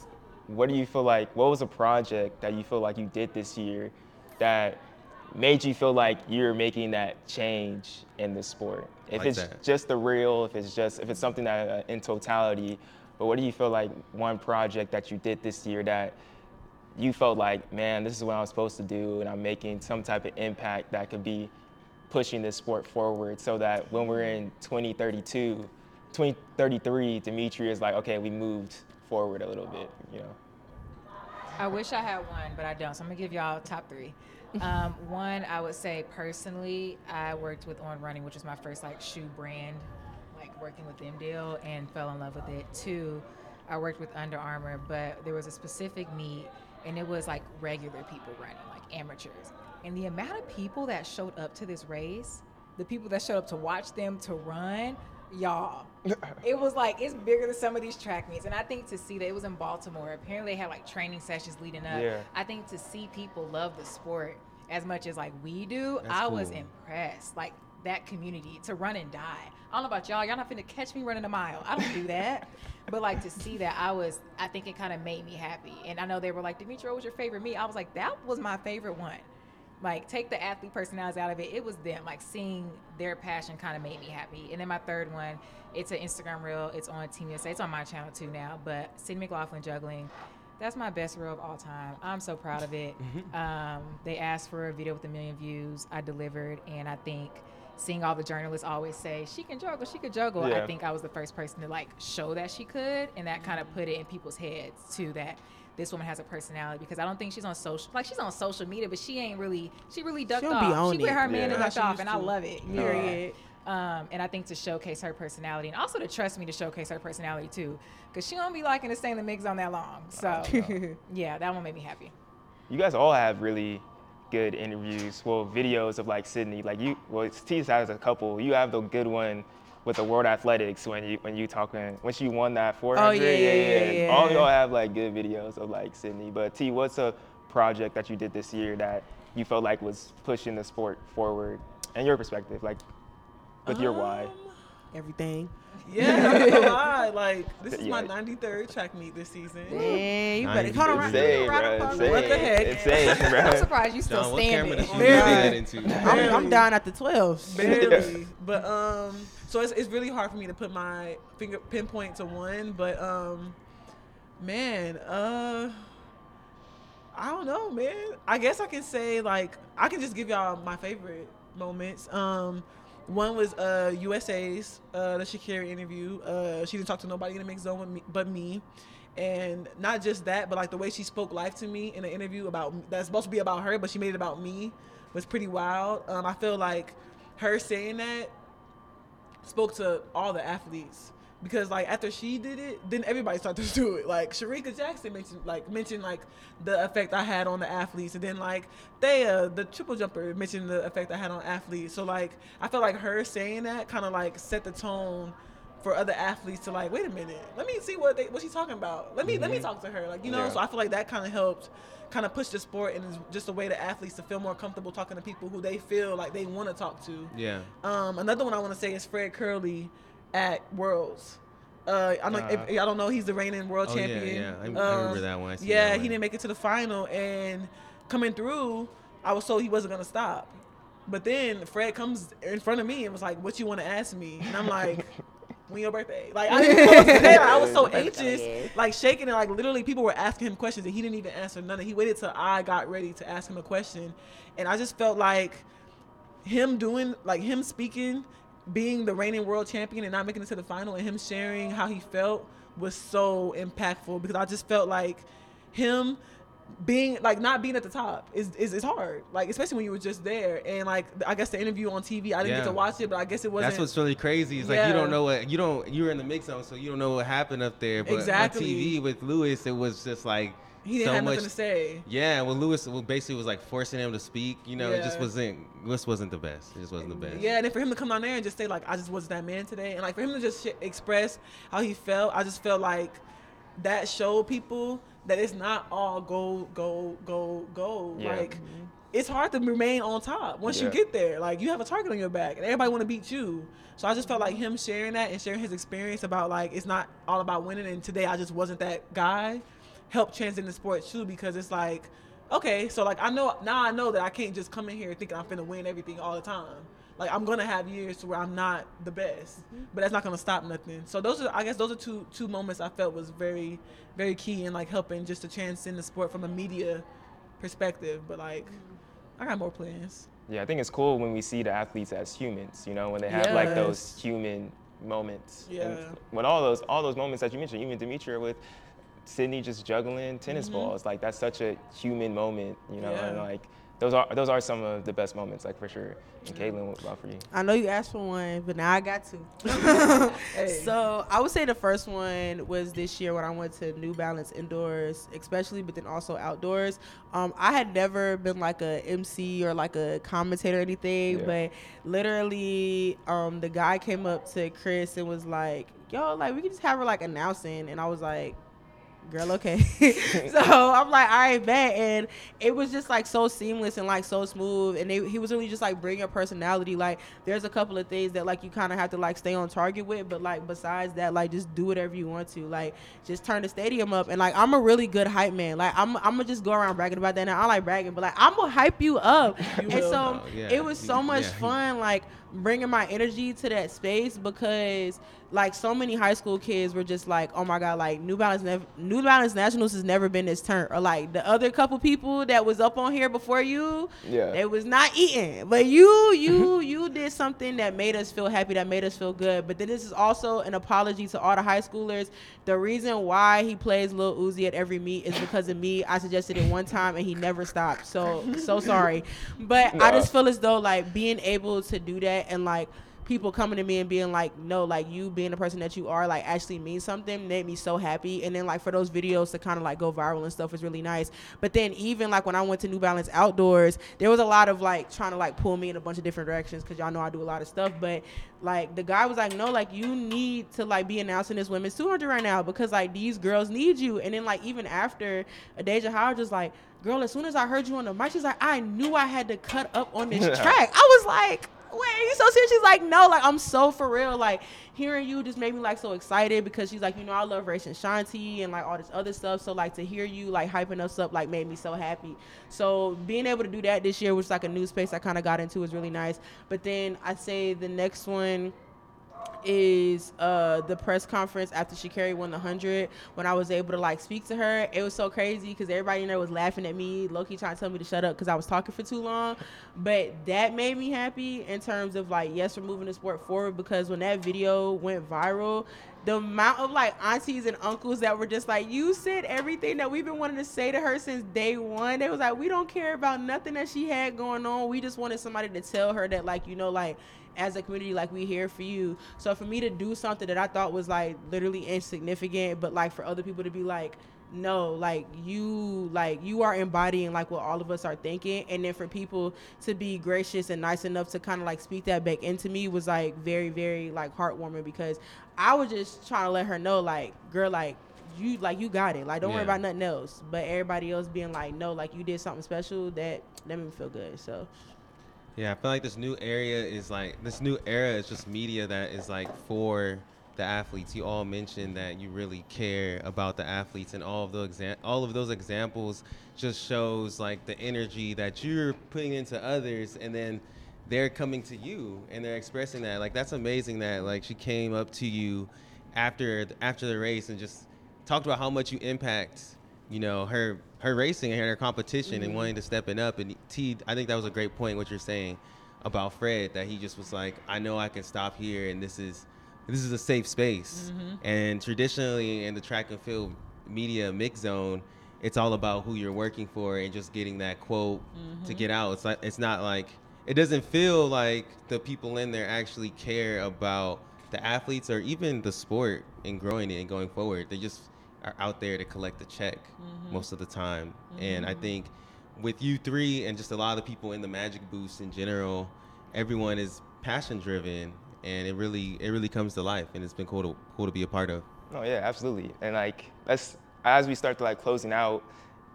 what do you feel like? What was a project that you feel like you did this year that made you feel like you're making that change in the sport? If Like it's that. just the real, if it's just if it's something that uh, in totality. But what do you feel like one project that you did this year that you felt like, man, this is what I'm supposed to do, and I'm making some type of impact that could be pushing this sport forward so that when we're in 2032, 2033, Demitra is like, okay, we moved forward a little bit, you know? I wish I had one, but I don't. So I'm gonna give y'all top three. Um, one, I would say personally, I worked with On Running, which was my first like shoe brand, like working with them deal, and fell in love with it. Two, I worked with Under Armour, but there was a specific meet, and it was like regular people running, like amateurs. And the amount of people that showed up to this race, the people that showed up to watch them to run, y'all, it was like it's bigger than some of these track meets. And I think to see that it was in Baltimore, apparently they had like training sessions leading up. Yeah. I think to see people love the sport as much as like we do, That's I was impressed. Like that community to run and die. I don't know about y'all. Y'all not finna catch me running a mile. I don't do that. but like to see that, I was. I think it kind of made me happy. And I know they were like, Demitra, what was your favorite meet? I was like, that was my favorite one. Like take the athlete personalities out of it. It was them. Like seeing their passion kind of made me happy. And then my third one, it's an Instagram reel. It's on Team USA. It's on my channel too now. But Sydney McLaughlin juggling. That's my best reel of all time. I'm so proud of it. Um, they asked for a video with a million views. I delivered, and I think seeing all the journalists always say she can juggle, she could juggle. Yeah. I think I was the first person to like show that she could, and that kind of put it in people's heads too that this woman has a personality because I don't think she's on social like she's on social media, but she ain't really she really ducked don't off. be on she with it. her man Yeah. and How ducked off, used and I love it. No. Period. Um, and I think to showcase her personality and also to trust me to showcase her personality too, because she don't be liking to stay in the mix on that long. So yeah, that one made me happy. You guys all have really good interviews, well, videos of like Sydney. Like you, well, it's T's has a couple. You have the good one with the World Athletics when you when you talking when she won that 400. Oh, yeah, yeah, yeah, yeah. All y'all have like good videos of like Sydney. But T, what's a project that you did this year that you felt like was pushing the sport forward and your perspective, like with your why? Um, Everything. Yeah, I'm not lie. Like this is my 93rd track meet this season. Yeah, you better Nice. come It's around. It's insane, bro. of What the heck? It's insane, I'm surprised you still John, what camera standing. did you into? I'm, I'm down at the 12. Barely. But um, So it's, it's really hard for me to put my finger pinpoint to one, but um, man, uh, I don't know, man. I guess I can say like I can just give y'all my favorite moments. Um, one was uh USA's uh the Sha'Carri interview. Uh, she didn't talk to nobody in the mix zone with me, but me. And not just that, but like the way she spoke life to me in the interview about that's supposed to be about her, but she made it about me was pretty wild. Um, I feel like her saying that spoke to all the athletes because like after she did it, then everybody started to do it. Like Shericka Jackson mentioned like mentioned like the effect I had on the athletes, and then like Thea, the triple jumper, mentioned the effect I had on athletes. So like I felt like her saying that kind of like set the tone for other athletes to like, wait a minute, let me see what they what she's talking about. Let me mm-hmm. let me talk to her. Like you know, yeah. so I feel like that kind of helped kind of push the sport and is just a way to athletes to feel more comfortable talking to people who they feel like they want to talk to. Yeah. Um, another one I want to say is Fred Kerley at Worlds. Uh, I don't, uh, if, I don't know. He's the reigning world oh, champion. Yeah, yeah. I, um, I remember that one. yeah, that he didn't make it to the final, and coming through, I was told he wasn't gonna stop. But then Fred comes in front of me and was like, "What you want to ask me?" And I'm like. when your birthday? Like I, didn't I was so anxious, like shaking and like literally people were asking him questions and he didn't even answer none. Of He waited till I got ready to ask him a question, and I just felt like him doing like him speaking, being the reigning world champion and not making it to the final, and him sharing how he felt was so impactful because I just felt like him being like not being at the top is, is is hard. Like especially when you were just there and like I guess the interview on TV I didn't yeah. get to watch it, but I guess it wasn't. That's what's really crazy. It's yeah. like you don't know what you don't you're in the mix zone, so you don't know what happened up there. But exactly. on TV with Lewis, it was just like he didn't so have much, nothing to say. Yeah, well, Lewis basically was like forcing him to speak. You know, yeah. it just wasn't. Lewis wasn't the best. It just wasn't the best. Yeah, and then for him to come down there and just say like, "I just wasn't that man today," and like for him to just sh- express how he felt, I just felt like that showed people that it's not all go, go, go, go. Yeah. Like mm-hmm. it's hard to remain on top once yeah. you get there. Like you have a target on your back, and everybody want to beat you. So I just felt like him sharing that and sharing his experience about like it's not all about winning. And today I just wasn't that guy help transcend the sport too because it's like, okay, so like I know now I know that I can't just come in here thinking I'm finna win everything all the time. Like I'm gonna have years to where I'm not the best, mm-hmm. but that's not gonna stop nothing. So those are I guess those are two two moments I felt was very very key in like helping just to transcend the sport from a media perspective. But like mm-hmm. I got more plans. Yeah, I think it's cool when we see the athletes as humans. You know, when they have yes. like those human moments. Yeah. And when all those all those moments that you mentioned, even Demitra with Sydney just juggling tennis mm-hmm. balls. Like that's such a human moment, you know, yeah. and like those are those are some of the best moments, like for sure. And Katelyn, what about for you? I know you asked for one, but now I got two. hey. So I would say the first one was this year when I went to New Balance indoors, especially, but then also outdoors. Um, I had never been like a MC or like a commentator or anything, yeah. but literally, um, the guy came up to Chris and was like, "Yo, like we can just have her like announcing," and I was like girl, okay. so I'm like, all right, bet. And it was just like so seamless and like so smooth. And they, he was really just like bring your personality. Like there's a couple of things that like you kind of have to like stay on target with, but like besides that, like just do whatever you want to. Like just turn the stadium up. And like I'm a really good hype man. Like I'm I'm gonna just go around bragging about that. Now I like bragging, but like I'm gonna hype you up. You and so yeah. it was so much yeah. fun. Like bringing my energy to that space because like so many high school kids were just like, oh my god, like New Balance, nev- New Balance Nationals has never been this turn, or like the other couple people that was up on here before you, yeah, it was not eating, but you, you, you did something that made us feel happy, that made us feel good. But then this is also an apology to all the high schoolers. The reason why he plays Lil Uzi at every meet is because of me. I suggested it one time and he never stopped. So so sorry, but no. I just feel as though like being able to do that and like people coming to me and being like, no, like you being the person that you are, like actually means something, made me so happy. And then like for those videos to kind of like go viral and stuff is really nice. But then even like when I went to New Balance outdoors, there was a lot of like trying to like pull me in a bunch of different directions because y'all know I do a lot of stuff. But like the guy was like, no, like you need to like be announcing this women's 200 right now because like these girls need you. And then like even after Deja Howard just like, girl, as soon as I heard you on the mic, she's like, I knew I had to cut up on this track. I was like, wait, you so serious? She's like, no, like I'm so for real. Like hearing you just made me like so excited because she's like, you know, I love Race and Shanti and like all this other stuff. So like to hear you like hyping us up like made me so happy. So being able to do that this year, which like a new space I kind of got into, was really nice. But then I say the next one is uh the press conference after Sha'Carri won the hundred when I was able to like speak to her. It was so crazy because everybody in there was laughing at me, Loki trying to tell me to shut up because I was talking for too long. But that made me happy in terms of like yes, we're moving the sport forward because when that video went viral, the amount of like aunties and uncles that were just like, you said everything that we've been wanting to say to her since day one. They was like, we don't care about nothing that she had going on. We just wanted somebody to tell her that like, you know, like as a community, like we here for you. So for me to do something that I thought was like literally insignificant, but like for other people to be like, no, like you, like you are embodying like what all of us are thinking, and then for people to be gracious and nice enough to kind of like speak that back into me was like very, very like heartwarming because I was just trying to let her know, like, girl, like you like you got it. Like don't worry about nothing else. But everybody else being like, no, like you did something special that that made me feel good. So Yeah, I feel like this new area is like this new era is just media that is like for the athletes. You all mentioned that you really care about the athletes, and all of exam- all of those examples just shows like the energy that you're putting into others, and then they're coming to you and they're expressing that. Like that's amazing that like she came up to you after after the race and just talked about how much you impact you know her her racing and her competition and mm-hmm. wanting to stepping up. And T I think that was a great point what you're saying about Fred that he just was like I know I can stop here and this is this is a safe space. Mm-hmm. And traditionally in the track and field media mix zone it's all about who you're working for and just getting that quote to mm-hmm. get out. It's like it's not like it doesn't feel like the people in there actually care about the athletes or even the sport and growing it and going forward. They just are out there to collect the check mm-hmm. most of the time. And I mm-hmm. think with you three and just a lot of the people in the Magic Boost in general, everyone is passion driven and it really it really comes to life and it's been cool to cool to be a part of. Oh yeah, absolutely. And like let's as we start to like closing out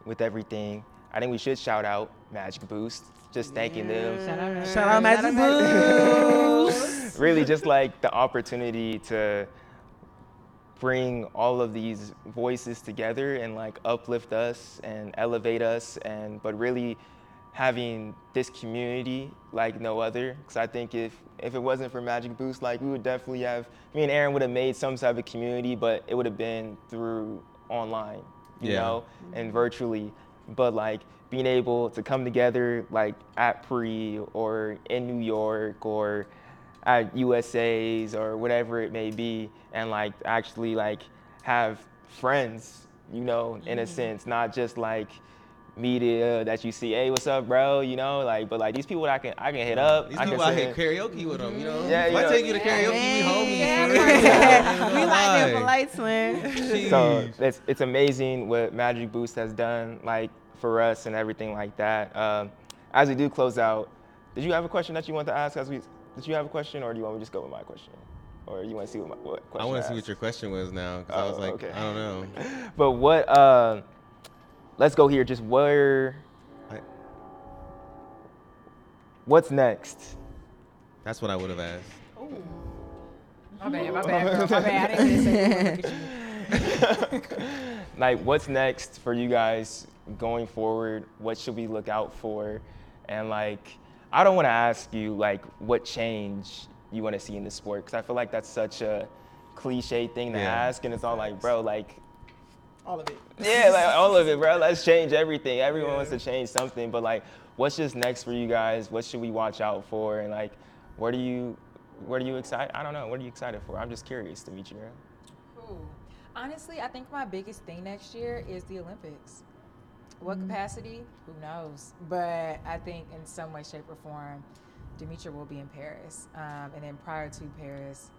with everything, I think we should shout out Magic Boost. Just thanking them. Shout out, Shout out Magic Boost. really just like the opportunity to bring all of these voices together and like uplift us and elevate us and but really having this community like no other because i think if if it wasn't for magic boost like we would definitely have me and aaron would have made some type of community but it would have been through online you Yeah. know and virtually but like being able to come together like at pre or in new york or at USA's or whatever it may be, and like actually like have friends, you know, in a sense, not just like media that you see, hey, what's up, bro, you know, like, but like these people that I can I can hit up. These I people can out sit here karaoke with them, you know. Yeah, you I know. take you to karaoke, we homies. Yeah, for yeah, real. yeah. we like that Live. polite swing. So it's it's amazing what Magic Boost has done, like for us and everything like that. Um, as we do close out, did you have a question that you want to ask? As we did you have a question, or do you want me to just go with my question, or you want to see what my what question? I want to see asked? what your question was now because I was Oh, like, okay. I don't know. But what? Uh, let's go here. Just where? I- What's next? That's what I would have asked. My bad, my bad, girl. My bad. I didn't say look like, what's next for you guys going forward? What should we look out for? And like, I don't want to ask you like what change you want to see in the sport because I feel like that's such a cliche thing to Yeah. ask, and it's all like, bro, like All of it. Yeah, like all of it, bro. Let's change everything. Everyone wants to change something, but like, what's just next for you guys? What should we watch out for? And like, what are you, what are you excited? I don't know. What are you excited for? I'm just curious to meet you. Ooh. Honestly, I think my biggest thing next year is the Olympics. What capacity? Who knows? But I think in some way, shape, or form, Demitra will be in Paris. Um, and then prior to Paris,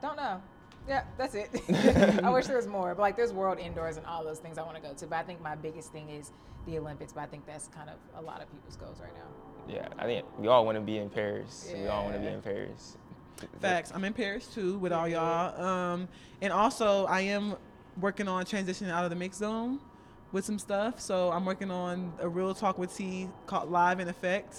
don't know. Yeah, that's it. I wish there was more, but like there's world indoors and all those things I want to go to. But I think my biggest thing is the Olympics. But I think that's kind of a lot of people's goals right now. Yeah, I think we all want to be in Paris. We all want to be in Paris. Facts. I'm in Paris too with all y'all. Um, and also I am working on transitioning out of the mix zone with some stuff. So I'm working on a real talk with T called Live in Effect.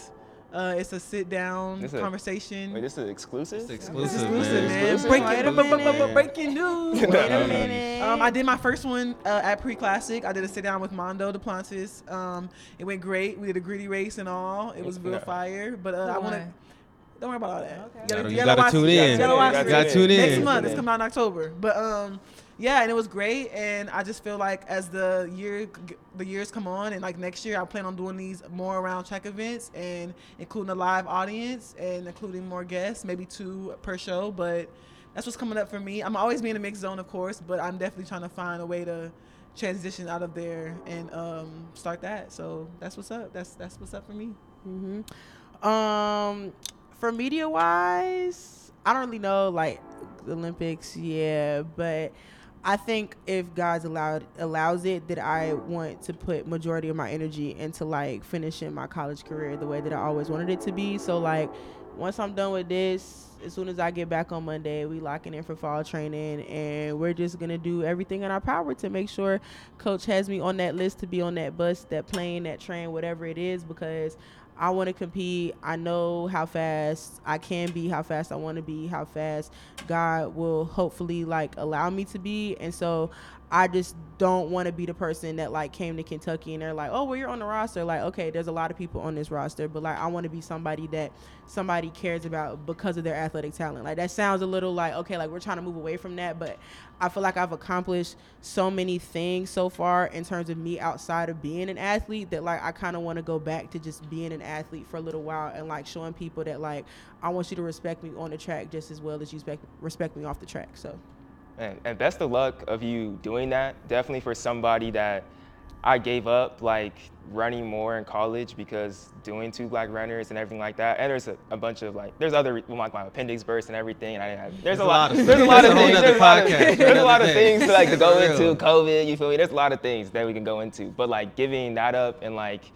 Uh, it's a sit down a- conversation. Wait, this is exclusive. It's This is exclusive, exclusive, man. man. Exclusive? Breaking, minute. breaking news. Wait a minute. Um, I did my first one uh, at Pre Classic. I did a sit down with Mondo Duplantis. Um, it went great. We did a gritty race and all. It was real Yeah. fire. But uh, I want to. Don't worry about all that. Okay. You Gotta- gotta, you gotta watch tune in. You gotta You gotta tune in. Next month, it's coming out in October. But um, yeah, and it was great. And I just feel like as the year the years come on, and like next year, I plan on doing these more around track events and including a live audience and including more guests, maybe two per show. But that's what's coming up for me. I'm always being in a mixed zone, of course, but I'm definitely trying to find a way to transition out of there and um, start that. So that's what's up. That's that's what's up for me. hmm Um, for media wise, I don't really know like Olympics, yeah, but I think if God's allowed allows it, that I want to put majority of my energy into like finishing my college career the way that I always wanted it to be. So like once I'm done with this, as soon as I get back on Monday, we locking in for fall training, and we're just gonna do everything in our power to make sure Coach has me on that list to be on that bus, that plane, that train, whatever it is, because I want to compete. I know how fast I can be, how fast I want to be, how fast God will hopefully like allow me to be, and so I just don't want to be the person that like came to Kentucky and they're like, oh, well, you're on the roster. Like, okay, there's a lot of people on this roster, but like, I want to be somebody that somebody cares about because of their athletic talent. Like, that sounds a little like, okay, like we're trying to move away from that, but I feel like I've accomplished so many things so far in terms of me outside of being an athlete that like I kind of want to go back to just being an athlete for a little while and like showing people that like I want you to respect me on the track just as well as you respect respect me off the track. So. And, and best of luck of you doing that. Definitely for somebody that I gave up like running more in college because doing two black runners and everything like that. And there's a, a bunch of like there's other well, like my appendix burst and everything. And I didn't have there's, a lot, of there's a lot of things. There's a lot of, there's a lot of things to, like to go into. COVID, you feel me? There's a lot of things that we can go into. But like giving that up and like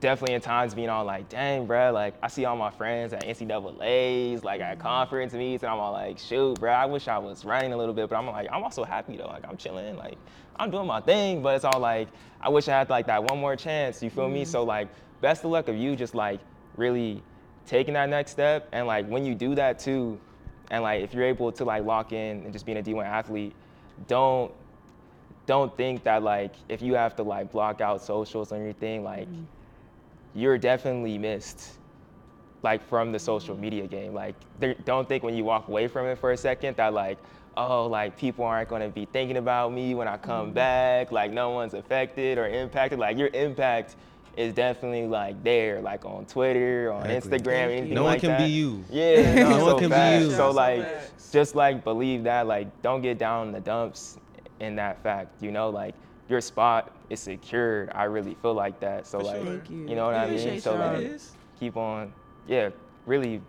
definitely in times being all like, dang, bruh, like I see all my friends at NCAA's, like at mm-hmm. conference meets, and I'm all like, shoot, bruh, I wish I was running a little bit, but I'm like, I'm also happy though, like I'm chilling, like I'm doing my thing, but it's all like, I wish I had like that one more chance, you feel me? Mm-hmm. So like, best of luck of you just like really taking that next step, and like when you do that too, and like if you're able to like lock in and just being a D1 athlete, don't don't think that like if you have to like block out socials or anything like mm-hmm. You're definitely missed like from the social mm-hmm. media game like don't think when you walk away from it for a second that like oh like people aren't going to be thinking about me when i come mm-hmm. back like no one's affected or impacted like your impact is definitely like there like on twitter on Exactly. instagram anything No one can that. be you. yeah No so one can be you. so So like facts. just like believe that like don't get down in the dumps in that fact you know like your spot is secured i really feel like that so For like sure. You. you know what i mean so like keep on yeah really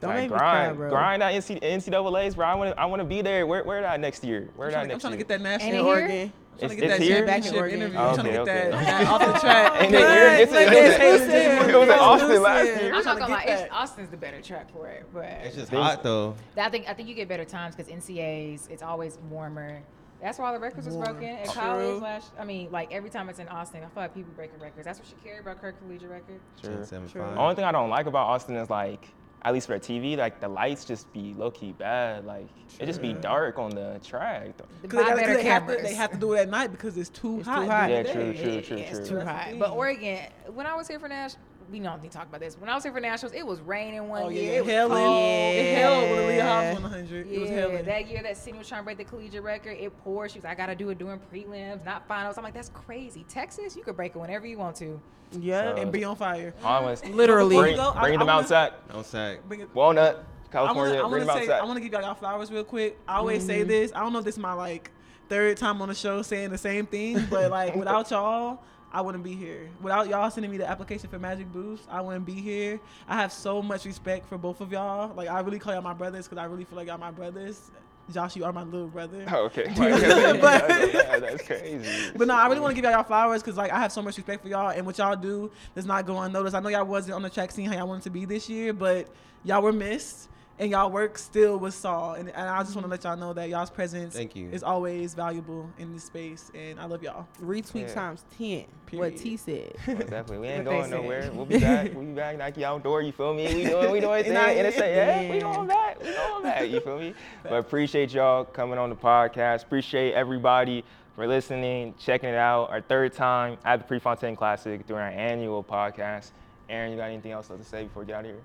Don't like, make me cry, bro. grind that NC, ncaa's bro i want to i want to be there where, where that next year where I'm that trying, I'm next trying to get that national in in here? Oregon. trying to It's- get that it's here? Back in Oregon. interview. Oh, I'm trying to okay, get okay. that, that off the track. Ain't it? It's- Like it this, was- it was in Austin last year. I'm I'm not gonna lie, it's. Austin's the better track for it, but It's just hot though. I think I think you get better times because NCAA's it's always warmer. That's why all the records was broken at college last. I mean, like every time it's in Austin, I feel like people breaking records. That's what Sha'Carri broke her collegiate record. Sure. Seven True. The only thing I don't like about Austin is like, at least for TV, like the lights just be low key bad. Like it just be dark on the track. Because they, buy gotta- better they, have to, they have to do it at night because it's too It's too hot. hot. Yeah, the true, true, true, It's true. too hot. But Oregon, when I was here for Nash, we don't need to talk about this. When I was here for Nationals, it was raining one Oh year. yeah, it was hell cold. It held when Aleia Hobbs Yeah. 100. It was Yeah, hell. that year that Sydney was trying to break the collegiate record, it poured. She was like, I gotta do it during prelims, not finals. I'm like, that's crazy. Texas, you could break it whenever you want to. Yeah. So- and be on fire. I was Literally. bring, Go, I- bring I them wanna- outside. Don't sack. Bring it, Walnut, I want California. to. I bring want them to say. I want to give y'all flowers real quick. I always say mm-hmm. this. I don't know if this is my like third time on the show saying the same thing, but like without y'all, I wouldn't be here. Without y'all sending me the application for Magic Boost, I wouldn't be here. I have so much respect for both of y'all. Like I really call y'all my brothers because I really feel like y'all my brothers. Josh, you are my little brother. Oh, okay. But- Yeah, that's crazy. But no, I really want to give y'all flowers because like I have so much respect for y'all and what y'all do does not go unnoticed. I know y'all wasn't on the track scene how y'all wanted to be this year, but y'all were missed and y'all work still with Saul. And, and I just want to let y'all know that y'all's presence Thank you. is always valuable in this space, and I love y'all. Retweet Yeah. times ten. What T said. Well, oh, definitely, we ain't going say. nowhere. We'll be back. We'll be back. Nike outdoor. You feel me? We doing, we doing thing. And it's like, yeah, we Yeah. going back. We going back. You feel me? But appreciate y'all coming on the podcast. Appreciate everybody for listening, checking it out. Our third time at the Prefontaine Classic during our annual podcast. Aaron, you got anything else to say before we get out of here?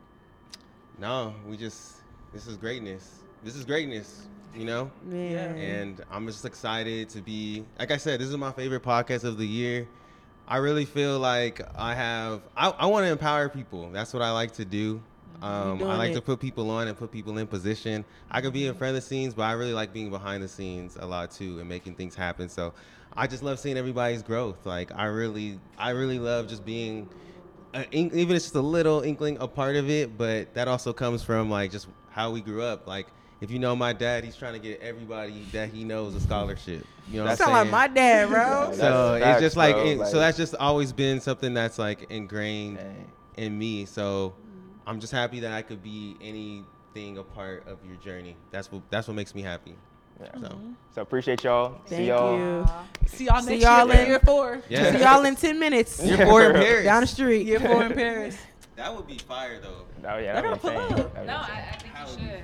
no, we just this is greatness. This is greatness. You know. Man. and I'm just excited to be. Like I said, this is my favorite podcast of the year. I really feel like I have. I, I want to empower people. That's what I like to do. Um, I like it. to put people on and put people in position. I could be in front of the scenes, but I really like being behind the scenes a lot too and making things happen. So I just love seeing everybody's growth. Like I really, I really love just being, a, ink- even if it's just a little inkling a part of it. But that also comes from like just how we grew up. Like if you know my dad, he's trying to get everybody that he knows a scholarship. You know what I'm sound saying? like my dad, bro. That's so it's just like, bro, it- like- so that's just always been something that's like ingrained Dang. in me. So I'm just happy that I could be anything a part of your journey. That's what that's what makes me happy. Yeah. So. Mm-hmm. so appreciate y'all. Thank See y'all. You. See y'all next See y'all year. In, year four. Yeah. See y'all in ten minutes. Year four in Paris. Down the street. Year four in Paris. That would be fire though. Oh yeah. They're gonna pull up. No, I, I think you should.